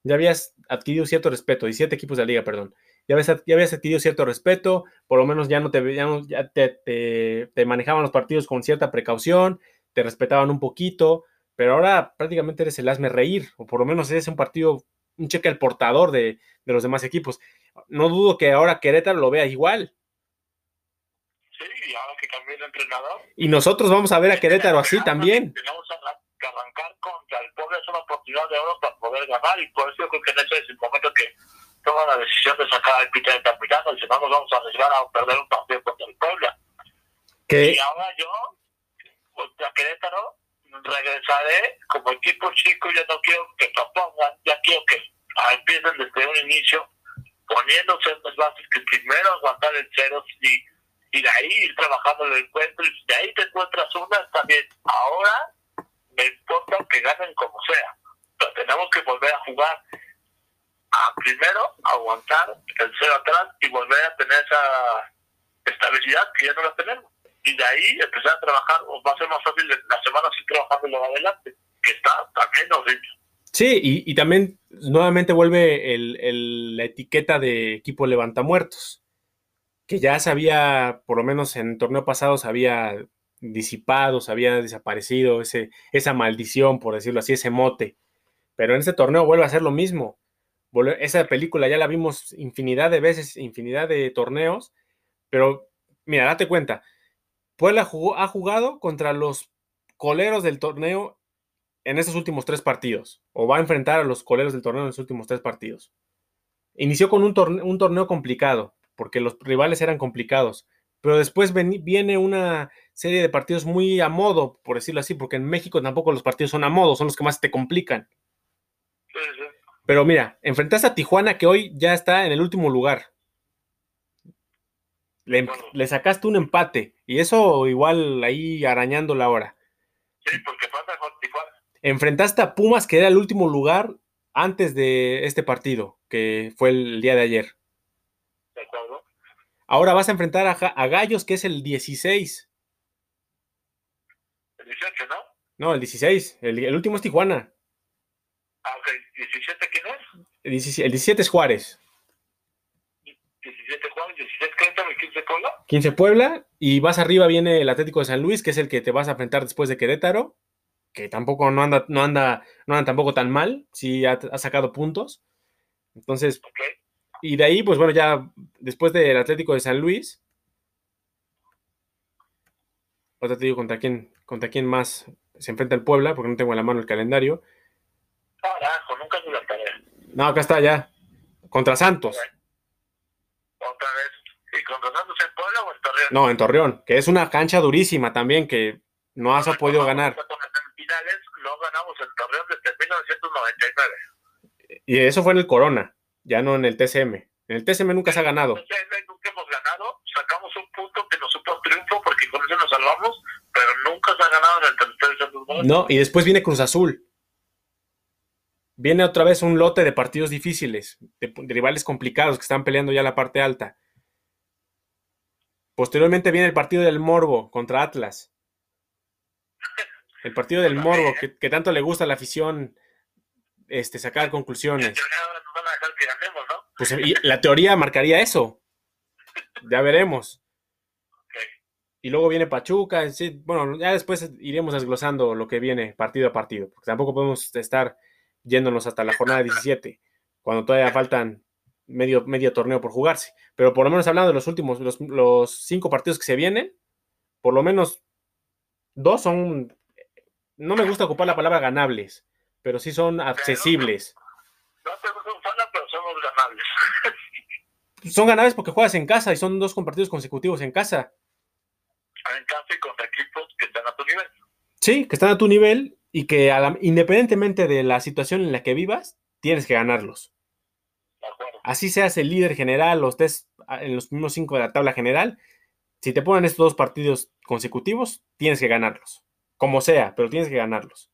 Ya habías adquirido cierto respeto, 17 equipos de la liga, perdón. Ya habías, ya habías adquirido cierto respeto, por lo menos ya no te, ya no, ya te, te, te manejaban los partidos con cierta precaución, te respetaban un poquito, pero ahora prácticamente eres el hazme reír, o por lo menos eres un partido, un cheque al portador de, de los demás equipos. No dudo que ahora Querétaro lo vea igual. Sí, ahora entrenador. Y nosotros vamos a ver a Querétaro así también. Tenemos que arrancar contra el pueblo, es una oportunidad de oro para poder ganar, y por eso yo creo que en ese es el momento que toma la decisión de sacar al Peter capitano, y si no nos vamos a arriesgar a perder un partido contra el pueblo. Y ahora yo, contra Querétaro, regresaré como equipo chico, ya no quiero que propongan, ya quiero que empiecen desde un inicio poniéndose en las bases que primero aguantar el cero y y de ahí ir trabajando el encuentro y de ahí te encuentras una, está bien. Ahora me importa que ganen como sea, pero tenemos que volver a jugar. A primero aguantar el cero atrás y volver a tener esa estabilidad que ya no la tenemos. Y de ahí empezar a trabajar, va a ser más fácil la semana sin trabajando lo adelante, que está también horrible. Sí, y, y también nuevamente vuelve el, el, la etiqueta de equipo levanta muertos que ya se había, por lo menos en el torneo pasado, se había disipado, se había desaparecido ese, esa maldición, por decirlo así, ese mote. Pero en este torneo vuelve a ser lo mismo. esa película ya la vimos infinidad de veces, infinidad de torneos, pero mira, date cuenta, Puebla ha jugado contra los coleros del torneo en estos últimos tres partidos, o va a enfrentar a los coleros del torneo en los últimos tres partidos. Inició con un torneo complicado, porque los rivales eran complicados, pero después viene una serie de partidos muy a modo, por decirlo así, porque en México tampoco los partidos son a modo, son los que más te complican. Pero mira, enfrentaste a Tijuana que hoy ya está en el último lugar. Le, le, sacaste un empate y eso igual ahí arañando la hora. Sí, porque pasa con Tijuana. Enfrentaste a Pumas que era el último lugar antes de este partido, que fue el día de ayer. Ahora vas a enfrentar a, Gallos, que es el 16. El 18, ¿no? No, el 16. El, último es Tijuana. Ah, ok. ¿17 quién es? El 17, es Juárez. 17 Juárez, 16 Querétaro y 15 Puebla. 15 Puebla. Y vas arriba viene el Atlético de San Luis, que es el que te vas a enfrentar después de Querétaro. Que tampoco no anda, no anda, no anda tampoco tan mal. Sí ha, sacado puntos. Entonces, okay. Y de ahí, pues bueno, ya después del Atlético de San Luis, ahora te digo contra quién, contra quién más se enfrenta el Puebla, porque no tengo en la mano el calendario. Carajo, nunca se la tarea. No, acá está ya. Contra Santos. Otra vez. ¿Y contra Santos en Puebla o en Torreón? No, en Torreón, que es una cancha durísima también, que no has podido ganar. Finales no ganamos en Torreón desde 1999. Y eso fue en el Corona ya no en el TCM. En el TCM nunca se ha ganado. En el TCM nunca hemos ganado, sacamos un punto que nos supo triunfo porque con eso nos salvamos, pero nunca se ha ganado en el territorio de Santos No, y después viene Cruz Azul. Viene otra vez un lote de partidos difíciles, de, rivales complicados que están peleando ya la parte alta. Posteriormente viene el partido del Morbo contra Atlas. El partido del Morbo, que, que tanto le gusta a la afición este, sacar conclusiones. Pues la teoría marcaría eso. Ya veremos. Y luego viene Pachuca. bueno, ya después iremos desglosando lo que viene partido a partido. Porque tampoco podemos estar yéndonos hasta la jornada 17, cuando todavía faltan medio, medio torneo por jugarse. Pero por lo menos hablando de los últimos, los, los cinco partidos que se vienen, por lo menos dos son. No me gusta ocupar la palabra ganables, pero sí son accesibles. No, pero somos ganables. son ganables porque juegas en casa y son dos compartidos consecutivos en casa. En casa y contra equipos que están a tu nivel. Sí, que están a tu nivel y que independientemente de la situación en la que vivas, tienes que ganarlos. Así seas el líder general o estés en los primeros cinco de la tabla general, si te ponen estos dos partidos consecutivos, tienes que ganarlos. Como sea, pero tienes que ganarlos.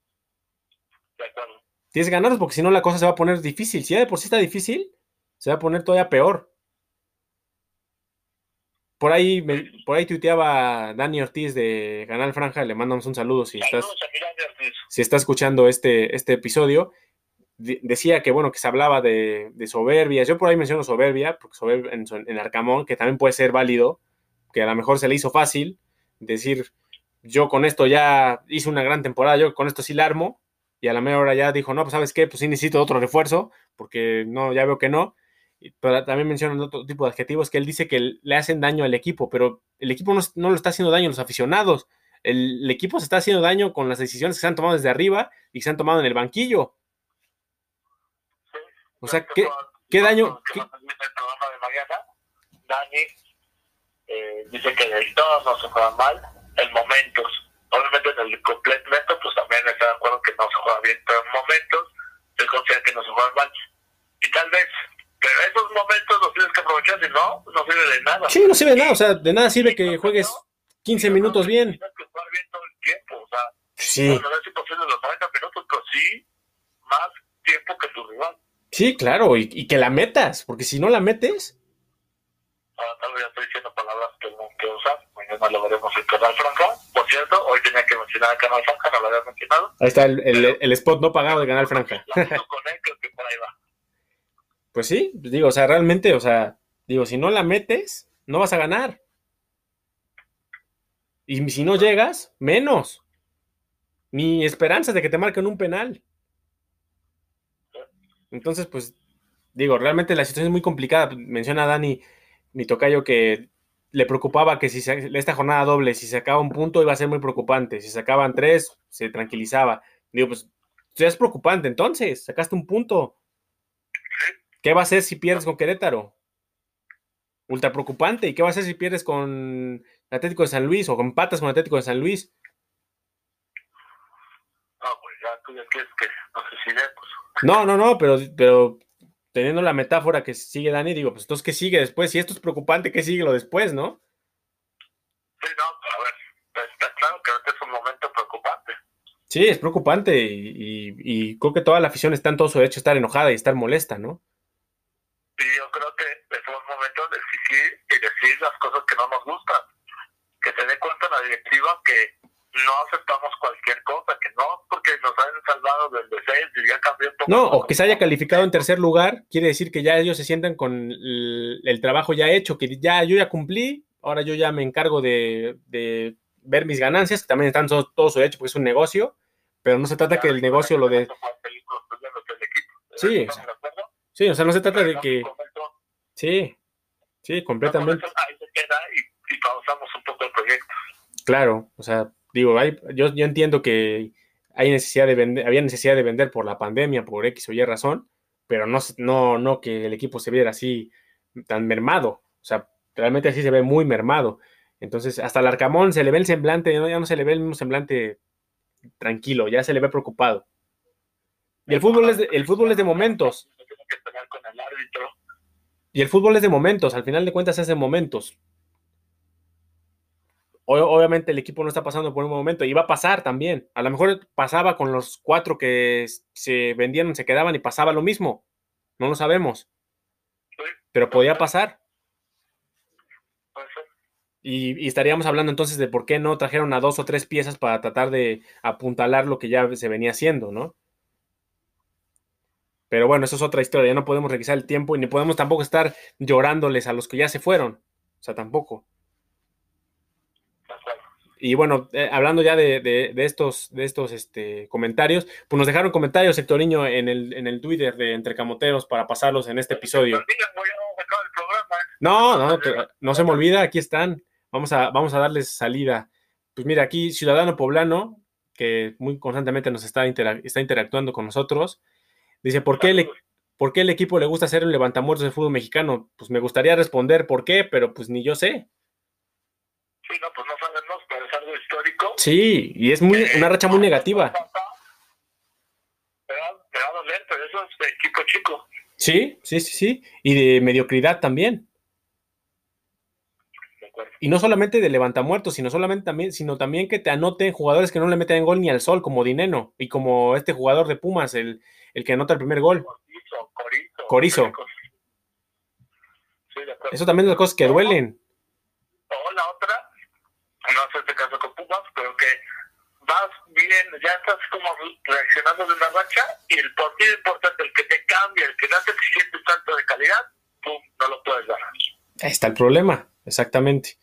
Tienes que ganarlos porque si no la cosa se va a poner difícil. Si ya de por sí está difícil, se va a poner todavía peor. Por ahí, por ahí tuiteaba Dani Ortiz de Canal Franja, le mandamos un saludo si estás, si está escuchando este, este episodio. decía que bueno, que se hablaba de, de soberbias. Yo por ahí menciono soberbia, porque soberbia en, en, Arcamón, que también puede ser válido, que a lo mejor se le hizo fácil decir, yo con esto ya hice una gran temporada, yo con esto sí la armo, y a la media hora ya dijo, no, pues sabes qué, pues sí necesito otro refuerzo, porque no, ya veo que no. Pero también mencionan otro tipo de adjetivos que él dice que le hacen daño al equipo, pero el equipo no, no lo está haciendo daño a los aficionados. El, equipo se está haciendo daño con las decisiones que se han tomado desde arriba y que se han tomado en el banquillo. O sea, ¿qué, qué daño? ¿qué? Dani eh, dice que todos no se juegan mal en momentos Obviamente en el completo, pues también está de acuerdo en momentos se considera que no se juega mal. Y tal vez, pero esos momentos los tienes que aprovechar, si no, no sirve de nada. Sí, no sirve de nada, o sea, de nada sirve que juegues 15 minutos bien. Tienes que jugar bien todo el tiempo, o sea, sí. no, es imposible los 90 minutos, pero sí más tiempo que tu rival. Sí, claro, y, y que la metas, porque si no la metes... Ah, tal vez ya estoy diciendo palabras que no quiero usar, mañana lo veremos en Canal Franca. Cierto, hoy tenía que mencionar a Canal Franca, no lo había mencionado. Ahí está el, el, el spot no pagado de Canal Franca. con él, creo que por ahí va. Pues sí, digo, o sea, realmente, o sea, digo, si no la metes, no vas a ganar. Y si no llegas, menos. Ni esperanzas de que te marquen un penal. Entonces, pues, digo, realmente la situación es muy complicada. Menciona Dani, mi tocayo, que le preocupaba que si se, esta jornada doble, si se acaba un punto, iba a ser muy preocupante. Si se acaban tres, se tranquilizaba. Digo, pues, ya es preocupante. Entonces, sacaste un punto. ¿Qué va a hacer si pierdes con Querétaro? Ultra preocupante. ¿Y qué va a hacer si pierdes con Atlético de San Luis o con patas con Atlético de San Luis? No, pues ya tú ya quieres que asesinemos. No, no, no, pero, pero teniendo la metáfora que sigue Dani, digo, pues entonces, ¿qué sigue después? Si esto es preocupante, ¿qué sigue lo después, no? Sí, no, a ver, está claro que ahorita es un momento preocupante. Sí, es preocupante y, y, creo que toda la afición está en todo su derecho a estar enojada y estar molesta, ¿no? Y yo creo que es un momento de exigir y decir las cosas que no nos gustan. Que se dé cuenta la directiva que no aceptamos cualquier cosa, que nos hayan salvado del descenso y ya cambió todo. No, o que se haya calificado en tercer lugar, quiere decir que ya ellos se sientan con el, trabajo ya hecho, que ya yo ya cumplí, ahora yo ya me encargo de, de ver mis ganancias, que también están todos todo su derecho porque es un negocio, pero no se trata que el negocio lo de... Sí, sí, o sea, no se trata de que... Sí, sí, completamente. Ahí se queda y, y pausamos un poco el proyecto. Claro, o sea, Digo, yo, yo entiendo que hay necesidad de vender, había necesidad de vender por la pandemia, por X o Y razón, pero no, no, no que el equipo se viera así tan mermado. O sea, realmente así se ve muy mermado. Entonces, hasta el Arcamón se le ve el semblante, ya no se le ve el mismo semblante tranquilo, ya se le ve preocupado. Y el fútbol es de, el fútbol es de momentos. Y el fútbol es de momentos, al final de cuentas es de momentos obviamente el equipo no está pasando por un momento, y va a pasar también. A lo mejor pasaba con los cuatro que se vendieron, se quedaban y pasaba lo mismo. No lo sabemos. Pero podía pasar. Y, estaríamos hablando entonces de por qué no trajeron a dos o tres piezas para tratar de apuntalar lo que ya se venía haciendo, ¿no? Pero bueno, eso es otra historia. Ya no podemos requisar el tiempo y ni podemos tampoco estar llorándoles a los que ya se fueron. O sea, tampoco. Y bueno, eh, hablando ya de, estos, de estos este, comentarios, pues nos dejaron comentarios, Sectoriño, en el, en el Twitter de Entre Camoteros para pasarlos en este episodio. No, no, no se me olvida, aquí están. Vamos a, vamos a darles salida. Pues mira, aquí Ciudadano Poblano, que muy constantemente nos está, está interactuando con nosotros, dice, ¿por qué, le, ¿por qué el equipo le gusta hacer un levantamuertos de fútbol mexicano? Pues me gustaría responder por qué, pero pues ni yo sé. Sí, no, pues no pero es algo histórico. Sí, y es muy una racha muy negativa. Pero eso es de equipo chico. Sí, sí, sí, sí. Y de mediocridad también. Y no solamente de levantamuertos, sino solamente también, sino también que te anoten jugadores que no le meten gol ni al sol, como Dineno, y como este jugador de Pumas, el, el que anota el primer gol. Corizo. Corizo. Sí, Eso también es las cosas que duelen. O la otra, no sé este caso con Pumas, pero que vas bien, ya estás como reaccionando de una racha y el partido importante, el que te cambia, el que no te exigente tanto de calidad, pum, no lo puedes ganar. Ahí está el problema, exactamente.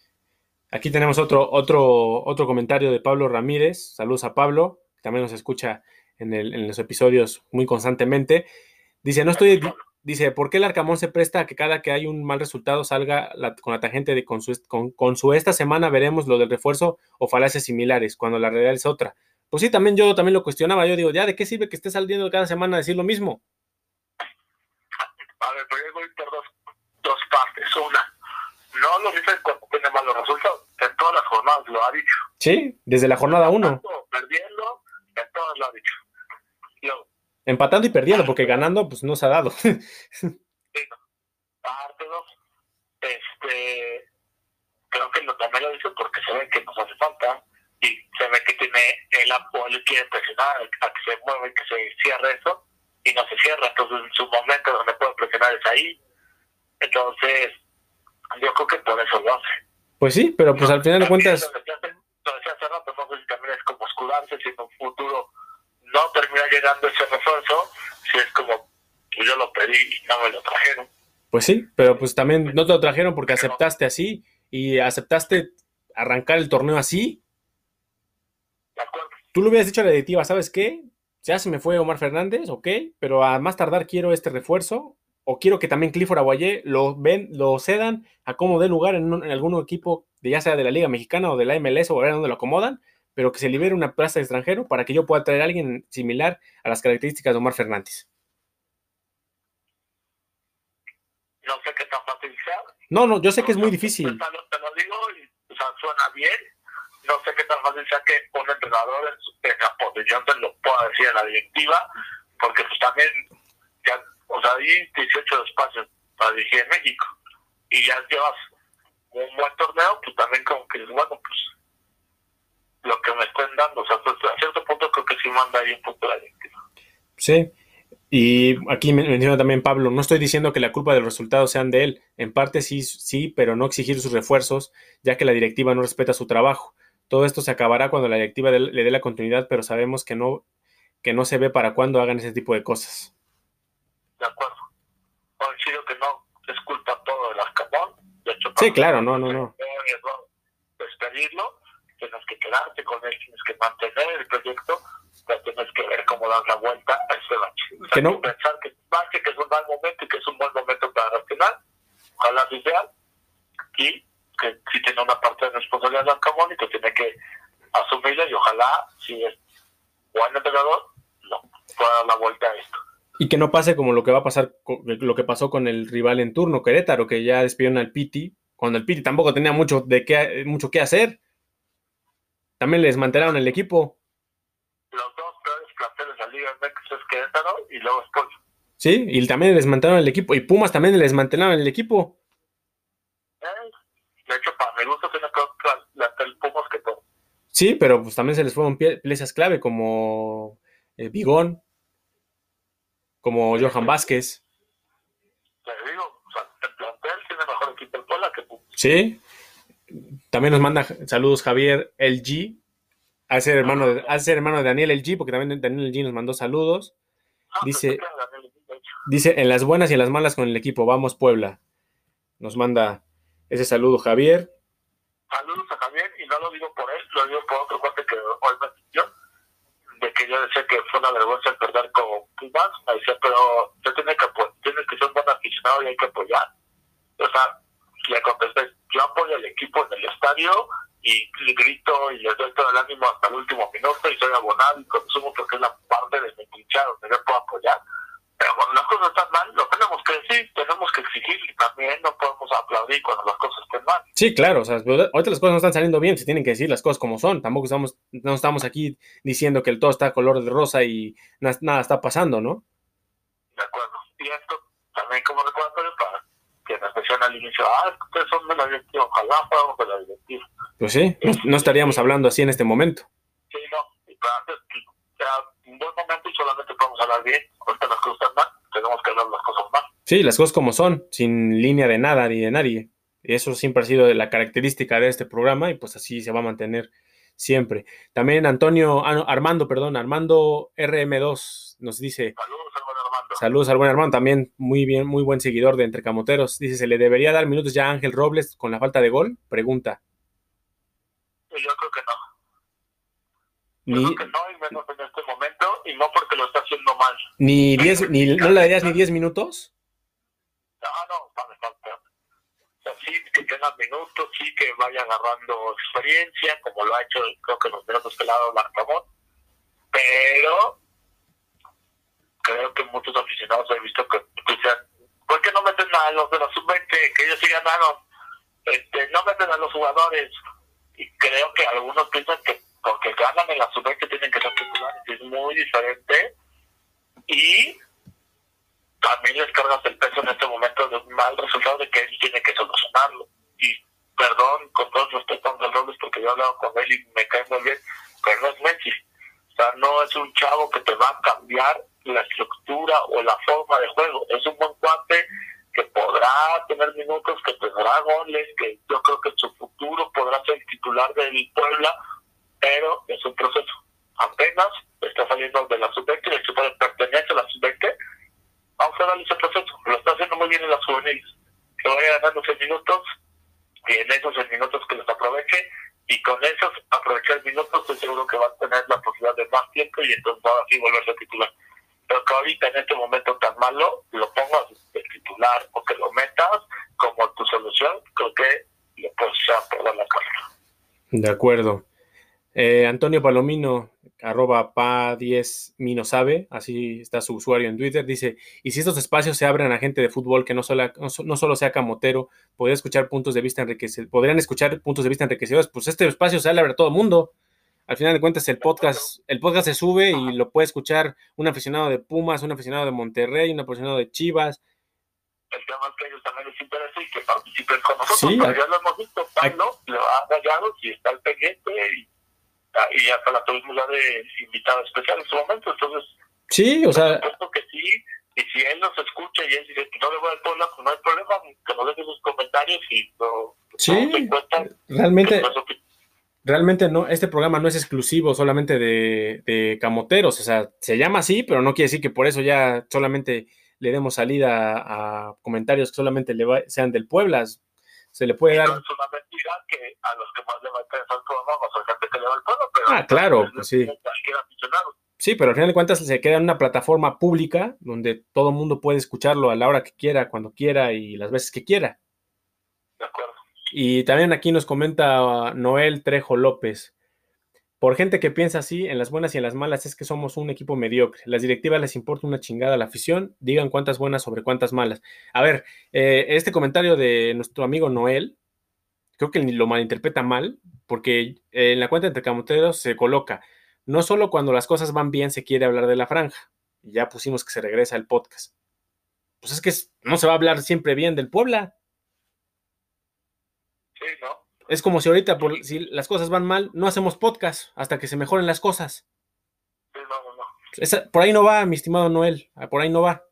Aquí tenemos otro, otro, otro comentario de Pablo Ramírez. Saludos a Pablo, que también nos escucha en, el, en los episodios muy constantemente. Dice, no estoy, Dice, ¿por qué el Arcamón se presta a que cada que hay un mal resultado salga con la tangente de con su, con, su, esta semana veremos lo del refuerzo o falacias similares, cuando la realidad es otra? Pues sí, también yo también lo cuestionaba. Yo digo, ¿ya de qué sirve que esté saliendo cada semana a decir lo mismo? A ver, pero yo voy por dos, dos partes. Una, no lo dice cuando tiene malos resultados. En todas las jornadas lo ha dicho. Sí, desde la jornada uno. Perdiendo, en todas lo ha dicho. Empatando y perdiendo, porque ganando, pues no se ha dado. sí, parte dos. Este, creo que lo, también lo dice porque se ve que nos hace falta y se ve que tiene el apoyo, quiere presionar a que se mueva y que se cierre eso y no se cierra. Entonces, en su momento donde puede presionar es ahí. Entonces, yo creo que por eso lo hace. Pues sí, pero pues al final de cuentas. Lo decía hace rato, no sé si también es como escudarse, si en un futuro no termina llegando ese refuerzo, si es como, pues yo lo pedí y no me lo trajeron. Pues sí, pero pues también no te lo trajeron porque aceptaste así y aceptaste arrancar el torneo así. De acuerdo. Tú le hubieras dicho a la directiva, ¿sabes qué? Ya se me fue Omar Fernández, ok, pero a más tardar quiero este refuerzo o quiero que también Clifford Aguayé lo, ven, lo cedan a como dé lugar en, un- en algún equipo, de, ya sea de la Liga Mexicana o de la MLS o a ver dónde lo acomodan, pero que se libere una plaza de extranjero para que yo pueda traer a alguien similar a las características de Omar Fernández. No sé qué tan fácil sea. No, no, yo sé que es muy difícil. Te lo- te lo digo y o sea, suena bien. No sé qué tan fácil sea que un entrenador en, la posición se lo pueda decir a la directiva, porque pues también, ya, o sea, hay 18 espacios para dirigir en México y ya llevas un buen torneo, pues también como que, bueno, pues lo que me estén dando, o sea, pues, a cierto punto creo que sí manda ahí un punto la directiva. Sí. Y aquí men- menciona también Pablo, no estoy diciendo que la culpa de los resultados sean de él. En parte sí, sí, pero no exigir sus refuerzos, ya que la directiva no respeta su trabajo. Todo esto se acabará cuando la directiva de- le dé la continuidad, pero sabemos que no, que no se ve para cuándo hagan ese tipo de cosas. De acuerdo. Coincido que no es culpa todo del Ascamón. De hecho, Sí, claro, no, no, no. Despedirlo, tienes que quedarte con él, tienes que mantener el proyecto, pero tienes que ver cómo dar la vuelta a ese bache. O sea, Que no- Pensar que es un bache, que es un mal momento y que es un buen momento para reaccionar. Ojalá así sea. Y que sí tiene una parte de responsabilidad Ascamón y que tiene que asumirla y ojalá, si es buen entrenador, no, pueda dar la vuelta a esto. Y que no pase como lo que va a pasar, lo que pasó con el rival en turno, Querétaro, que ya despidieron al Piti, cuando el Piti tampoco tenía mucho, de qué, mucho que hacer. También le desmantelaron el equipo, los dos peores planteles de la Liga MX es Querétaro y luego es. ¿sí? Y también le desmantelaron el equipo. Y Pumas también le desmantelaron el equipo. Eh, De hecho, para mi gusto tiene que plantel Pumas que todo. Sí, pero pues también se les fueron pie- piezas clave como eh, Bigón, como Johan Vázquez, Te digo, o sea, el plantel tiene mejor equipo el Puebla que Pumas. ¿sí? También nos manda saludos Javier LG, a ser hermano de, a ser hermano de Daniel LG, porque también Daniel LG nos mandó saludos. Ah, Dice- pues, hecho. Dice, en las buenas y en las malas con el equipo, vamos Puebla. Nos manda ese saludo Javier. Saludos a Javier y no lo digo por él, lo digo por otro cuate que hoy me yo de que yo decía que fue una vergüenza perder con Pumas, me decía, pero yo tiene que, apo- tienes que ser un buen aficionado y hay que apoyar. O sea, le contesté, yo apoyo al equipo en el estadio y grito y les doy todo el ánimo hasta el último minuto y soy abonado y consumo porque es la parte de mi pincha donde yo puedo apoyar. Pero cuando las cosas están mal, lo tenemos que decir, tenemos que exigir y también no podemos aplaudir cuando las cosas estén mal. Sí, claro, o sea, ahorita las cosas no están saliendo bien, se tienen que decir las cosas como son. Tampoco estamos, no estamos aquí diciendo que el todo está color de rosa y na- nada está pasando, ¿no? De acuerdo. Y esto también como recordatorio nos decían al inicio, ah, ustedes son de la directiva, ojalá fuéramos de la directiva. Pues sí, no, no estaríamos hablando así en este momento. Sí, no, y para antes, era un buen momento y solamente podemos hablar bien. Ahorita las cosas están mal, tenemos que hablar las cosas mal. Sí, las cosas como son, sin línea de nada ni de nadie. Y eso siempre ha sido la característica de este programa y pues así se va a mantener siempre. También Antonio, ah, Armando, perdón, Armando RM2 nos dice, Saludos, Armando. saludos al buen Armando, también muy bien, muy buen seguidor de Entre Camoteros. Dice, ¿se le debería dar minutos ya a Ángel Robles con la falta de gol? Pregunta. Y yo creo que no. Yo Ni, creo que no, y menos en este momento, y no porque lo está haciendo mal. ni diez, ni, ¿no le darías ni 10 minutos? No, no, vale, falta. O sea, sí, que tenga minutos, sí que vaya agarrando experiencia, como lo ha hecho, creo que los minutos que le ha dado. Pero creo que muchos aficionados he visto que dicen, ¿por qué no meten a los de la sub-20? Que ellos sí ganaron. Este, no meten a los jugadores. Y creo que algunos piensan que porque ganan en la sub-20 tienen que ser titulares. Es muy diferente. Y también les cargas el peso en este momento de un mal resultado de que él tiene que solucionarlo. Y perdón, con todo respeto a Ángel Robles, porque yo he hablado con él y me cae muy bien, pero no es Messi. O sea, no es un chavo que te va a cambiar la estructura o la forma de juego. Es un buen cuate que podrá tener minutos, que tendrá goles, que yo creo que su futuro podrá ser titular del Puebla, pero es un proceso. Apenas está saliendo de la sub-20, el equipo pertenece a la sub-20, vamos a darle ese proceso. Lo está haciendo muy bien en las juveniles. Que vaya ganando 6 minutos y en esos 6 minutos que los aproveche y con esos aprovechar minutos estoy seguro que va a tener la posibilidad de más tiempo y entonces va así volverse titular. Pero que ahorita en este momento tan malo lo pongas de titular o que lo metas como tu solución, creo que le puedes echar la carta. De acuerdo. Eh, Antonio Palomino, arroba pa10 sabe, así está su usuario en Twitter, dice, y si estos espacios se abren a gente de fútbol que no solo, no solo sea camotero, podría escuchar puntos de vista enriquecedores, podrían escuchar puntos de vista enriquecedores, pues este espacio se abre a todo el mundo. Al final de cuentas, el podcast, el podcast se sube y lo puede escuchar un aficionado de Pumas, un aficionado de Monterrey, un aficionado de Chivas. El tema es que ellos también les interesa y que participen con nosotros, sí, ya lo hemos visto, Pablo lo ha hallado y está al pendiente y Ah, y hasta la tuvimos ya de invitado especial en su momento, entonces... Sí, o sea... que sí, y si él nos escucha y él dice que no le voy al pueblo, pues no hay problema, que nos deje sus comentarios y lo... Sí, realmente... Realmente no, este programa no es exclusivo solamente de, de camoteros, o sea, se llama así, pero no quiere decir que por eso ya solamente le demos salida a, comentarios que solamente le sean del Puebla se le puede dar. No es una mentira que a los que más le va a interesar el programa va a gente que le va al pueblo, pero. Ah, claro, pues sí. Sí, pero al final de cuentas se queda en una plataforma pública donde todo el mundo puede escucharlo a la hora que quiera, cuando quiera y las veces que quiera. De acuerdo. Y también aquí nos comenta Noel Trejo López. Por gente que piensa así, en las buenas y en las malas, es que somos un equipo mediocre. Las directivas les importa una chingada a la afición, digan cuántas buenas sobre cuántas malas. A ver, eh, este comentario de nuestro amigo Noel, creo que lo malinterpreta mal, porque en la cuenta entre camoteros se coloca, no solo cuando las cosas van bien se quiere hablar de la franja, ya pusimos que se regresa el podcast. Pues es que no se va a hablar siempre bien del Puebla. ¿No? Es como si ahorita, por, si las cosas van mal, no hacemos podcast hasta que se mejoren las cosas. Sí, no, no, no. por ahí no va, mi estimado Noel. Ah, por ahí no va.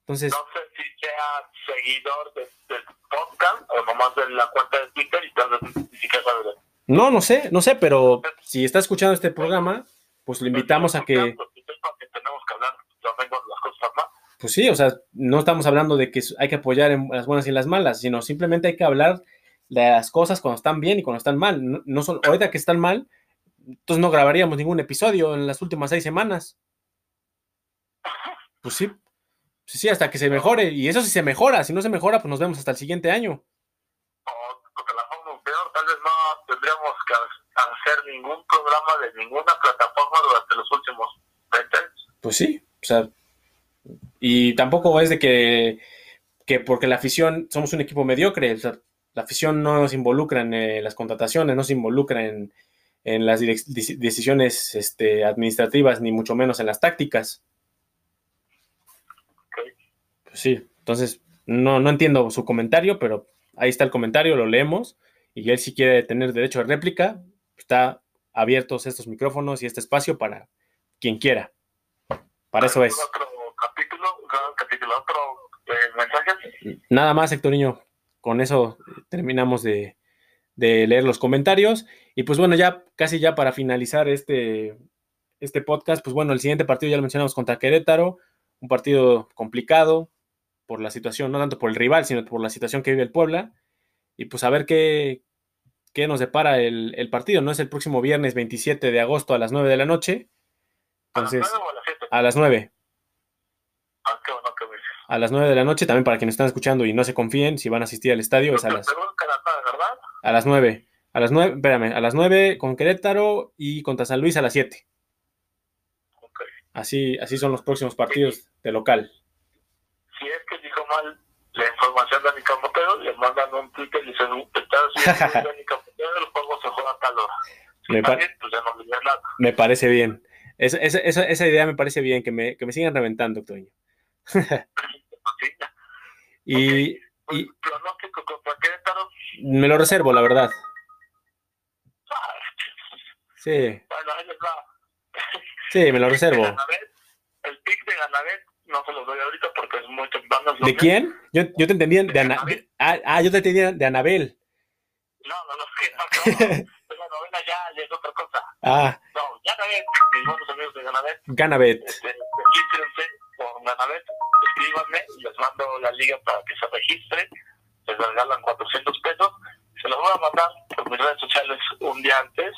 Entonces. No sé si sea seguidor del podcast o nomás de la cuenta de Twitter y tal vez ni siquiera No, no sé, no sé, pero si está escuchando este programa, pues lo invitamos a que. Pues sí, o sea, no estamos hablando de que hay que apoyar en las buenas y en las malas, sino simplemente hay que hablar las cosas cuando están bien y cuando están mal. No, no son, ahorita que están mal, entonces no grabaríamos ningún episodio en las últimas seis semanas. Pues sí, sí, sí, hasta que se mejore. Y eso sí se mejora. Si no se mejora, pues nos vemos hasta el siguiente año. porque la forma peor, tal vez no tendríamos que hacer ningún programa de ninguna plataforma durante los últimos 20 años. Pues sí, o sea, y tampoco es de que, que porque la afición somos un equipo mediocre, o sea, la afición no se involucra en eh, las contrataciones, no se involucra en, las decisiones este, administrativas, ni mucho menos en las tácticas. Pues sí, entonces no, no entiendo su comentario, pero ahí está el comentario, lo leemos, y él si quiere tener derecho de réplica, está abiertos estos micrófonos y este espacio para quien quiera. Para eso es. ¿Otro capítulo? capítulo? ¿Otro eh, mensaje? Nada más, Niño con eso terminamos de, leer los comentarios. Y pues bueno, ya casi ya para finalizar este, este podcast, pues bueno, el siguiente partido ya lo mencionamos contra Querétaro, un partido complicado por la situación, no tanto por el rival, sino por la situación que vive el Puebla. Y pues a ver qué, qué nos depara el, partido, ¿no? Es el próximo viernes 27 de agosto a las 9 de la noche. Entonces, ¿A las 9 Ah, qué bueno a las 9 de la noche, también para quienes están escuchando y no se confíen si van a asistir al estadio, es a las... A las 9. A las 9, espérame, a las 9 con Querétaro y contra San Luis a las 7. Así, así son los próximos partidos de local. Si es que dijo mal la información de Dani Camotero, le mandan un Twitter y dicen, está Dani Camotero, el juego se juega a tal hora. me, pues me parece bien. Esa, esa, esa, idea me parece bien, que me, que me sigan reventando, Toño. y, y me lo reservo, la verdad. Sí. Sí, me lo reservo. El pick de Ganabet no se los doy ahorita porque es muy temprano. ¿De quién? Yo, yo te entendía de, Ana, ah, ah, yo te entendía de Anabel. No, no, no, no, no. la novela ya es otra cosa. Ah. No, Ganabet, mis buenos amigos de Ganabet. Ganabet. Este, con Ganabet, escríbanme, les mando la liga para que se registren, les regalan 400 pesos, se los voy a mandar por mis redes sociales un día antes.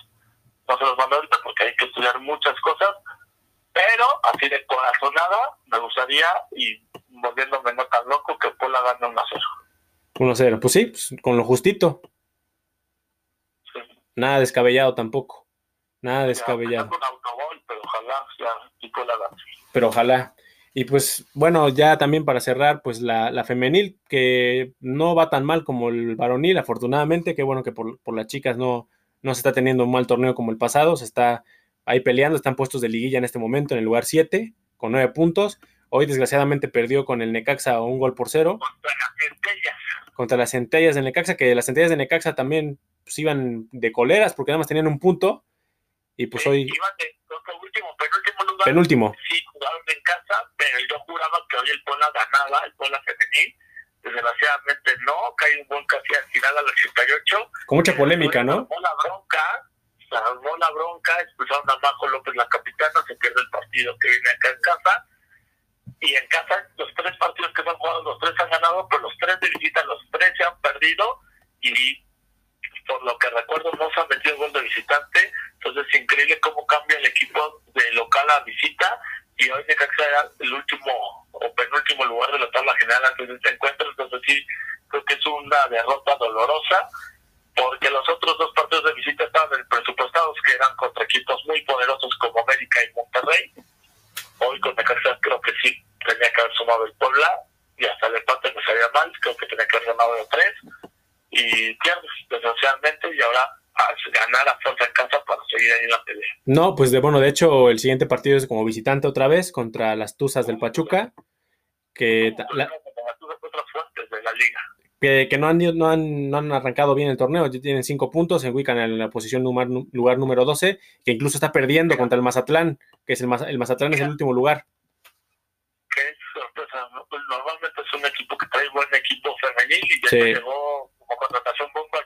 No se los mando ahorita porque hay que estudiar muchas cosas, pero así de corazonada me gustaría, y volviéndome no tan loco, que Puebla gane 1 0. 1 0, pues sí, pues, con lo justito. Sí. Nada descabellado tampoco. Nada descabellado. Ya, un autogol, pero ojalá ya, y Puebla gane. Pero ojalá. Y pues bueno, ya también para cerrar, pues la, la, femenil, que no va tan mal como el varonil, afortunadamente, que bueno que por, por, las chicas no, no se está teniendo un mal torneo como el pasado, se está ahí peleando, están puestos de liguilla en este momento en el lugar 7, con 9 puntos. Hoy desgraciadamente perdió con el Necaxa un gol por cero. Contra las centellas. Contra las centellas del Necaxa, que las centellas de Necaxa también pues, iban de coleras porque nada más tenían un punto. Y pues Sí, hoy... Iban de último, penúltimo lugar. Penúltimo. Sí, jugaron en casa, pero yo juraba que hoy el Puebla ganaba, el Puebla femenil. Desgraciadamente no, cae un gol casi al final al 88. Con mucha polémica, ¿no? Armó la bronca, se armó la bronca, expulsaron a Majo López, la capitana, se pierde el partido que viene acá en casa. Y en casa, los tres partidos que se han jugado, los tres han ganado, pero los tres de visita, los tres se han perdido. Y por lo que recuerdo, no se han metido gol de visitante. Entonces, es increíble cómo cambia el equipo de local a visita. Y hoy Necaxa era el último o penúltimo lugar de la tabla general antes de este encuentro. Entonces, sí, creo que es una derrota dolorosa. Porque los otros dos partidos de visita estaban presupuestados, que eran contra equipos muy poderosos como América y Monterrey. Hoy con Necaxa creo que sí tenía que haber sumado el Puebla. Y hasta el empate me salía mal. Creo que tenía que haber ganado de tres y pierdes desgraciadamente y ahora ganar a fuerza en casa para seguir ahí en la pelea. No, pues de bueno, de hecho el siguiente partido es como visitante otra vez contra las Tuzas del Pachuca, que, la, otras fuertes de la liga. que, que no, han, no, han, no han arrancado bien el torneo, ya tienen cinco puntos, se ubican en la posición lugar, lugar número 12, que incluso está perdiendo contra el Mazatlán, que es el, el Mazatlán es el último lugar. Qué sorpresa, pues normalmente es un equipo que trae buen equipo femenil y ya Sí. llegó como contratación bomba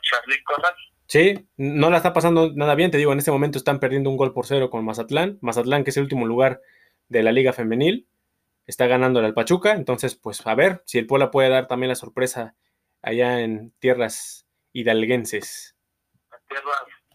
Corral. Sí, no la está pasando nada bien, te digo, en este momento están perdiendo un gol por cero con Mazatlán, Mazatlán que es el último lugar de la liga femenil, está ganando al Pachuca, entonces pues a ver si el Puebla puede dar también la sorpresa allá en tierras hidalguenses. tierras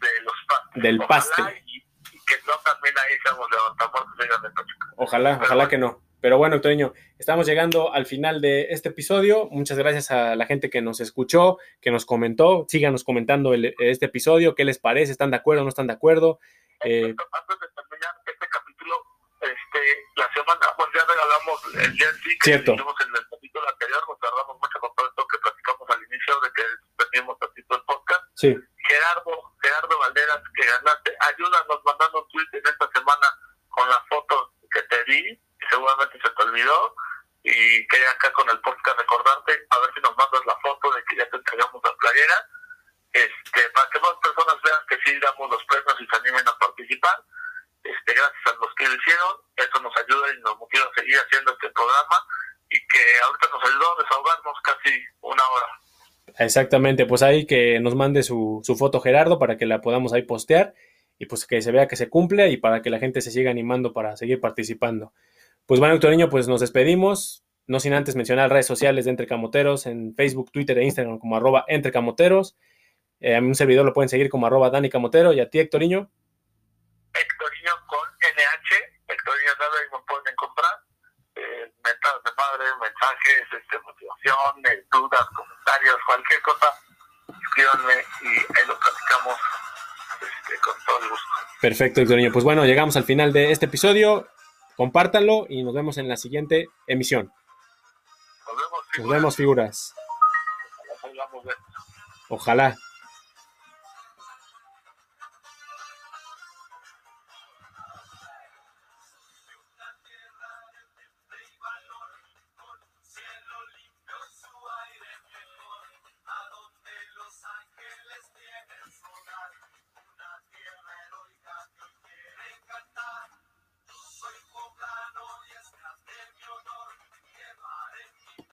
de los pastes. Del Ojalá paste. Y, y que no también ahí seamos levantamuertos de Pachuca. Ojalá, ojalá que no. Pero bueno, Toño, estamos llegando al final de este episodio. Muchas gracias a la gente que nos escuchó, que nos comentó. Síganos comentando el- este episodio, qué les parece, están de acuerdo, no están de acuerdo. Eh, Antes de terminar este capítulo, este, la semana, pues ya regalamos el jersey que Cierto. hicimos en el capítulo anterior, nos tardamos mucho con todo esto que platicamos al inicio de que teníamos tantito el podcast. sí, y acá con el podcast recordarte, a ver si nos mandas la foto de que ya te entregamos la playera, este, para que más personas vean que sí damos los premios y se animen a participar. Este, gracias a los que lo hicieron, eso nos ayuda y nos motiva a seguir haciendo este programa y que ahorita nos ayudó a desahogarnos casi una hora. exactamente. Pues ahí que nos mande su, su foto Gerardo para que la podamos ahí postear y pues que se vea que se cumple y para que la gente se siga animando para seguir participando. Pues bueno, Niño, pues nos despedimos. No sin antes mencionar redes sociales de Entre Camoteros en Facebook, Twitter e Instagram como arroba Entre Camoteros. Eh, a un servidor lo pueden seguir como arroba Dani Camotero y a ti, Hectoriño. Hectorinho con NH, Hectorinho nada y me pueden encontrar. Eh, mentadas de madre, mensajes, este, motivación, eh, dudas, comentarios, cualquier cosa, escríbanme y ahí lo platicamos este, con todo el gusto. Perfecto, Hectoriño. Pues bueno, llegamos al final de este episodio. Compártanlo y nos vemos en la siguiente emisión. Nos vemos. Figuras. Ojalá.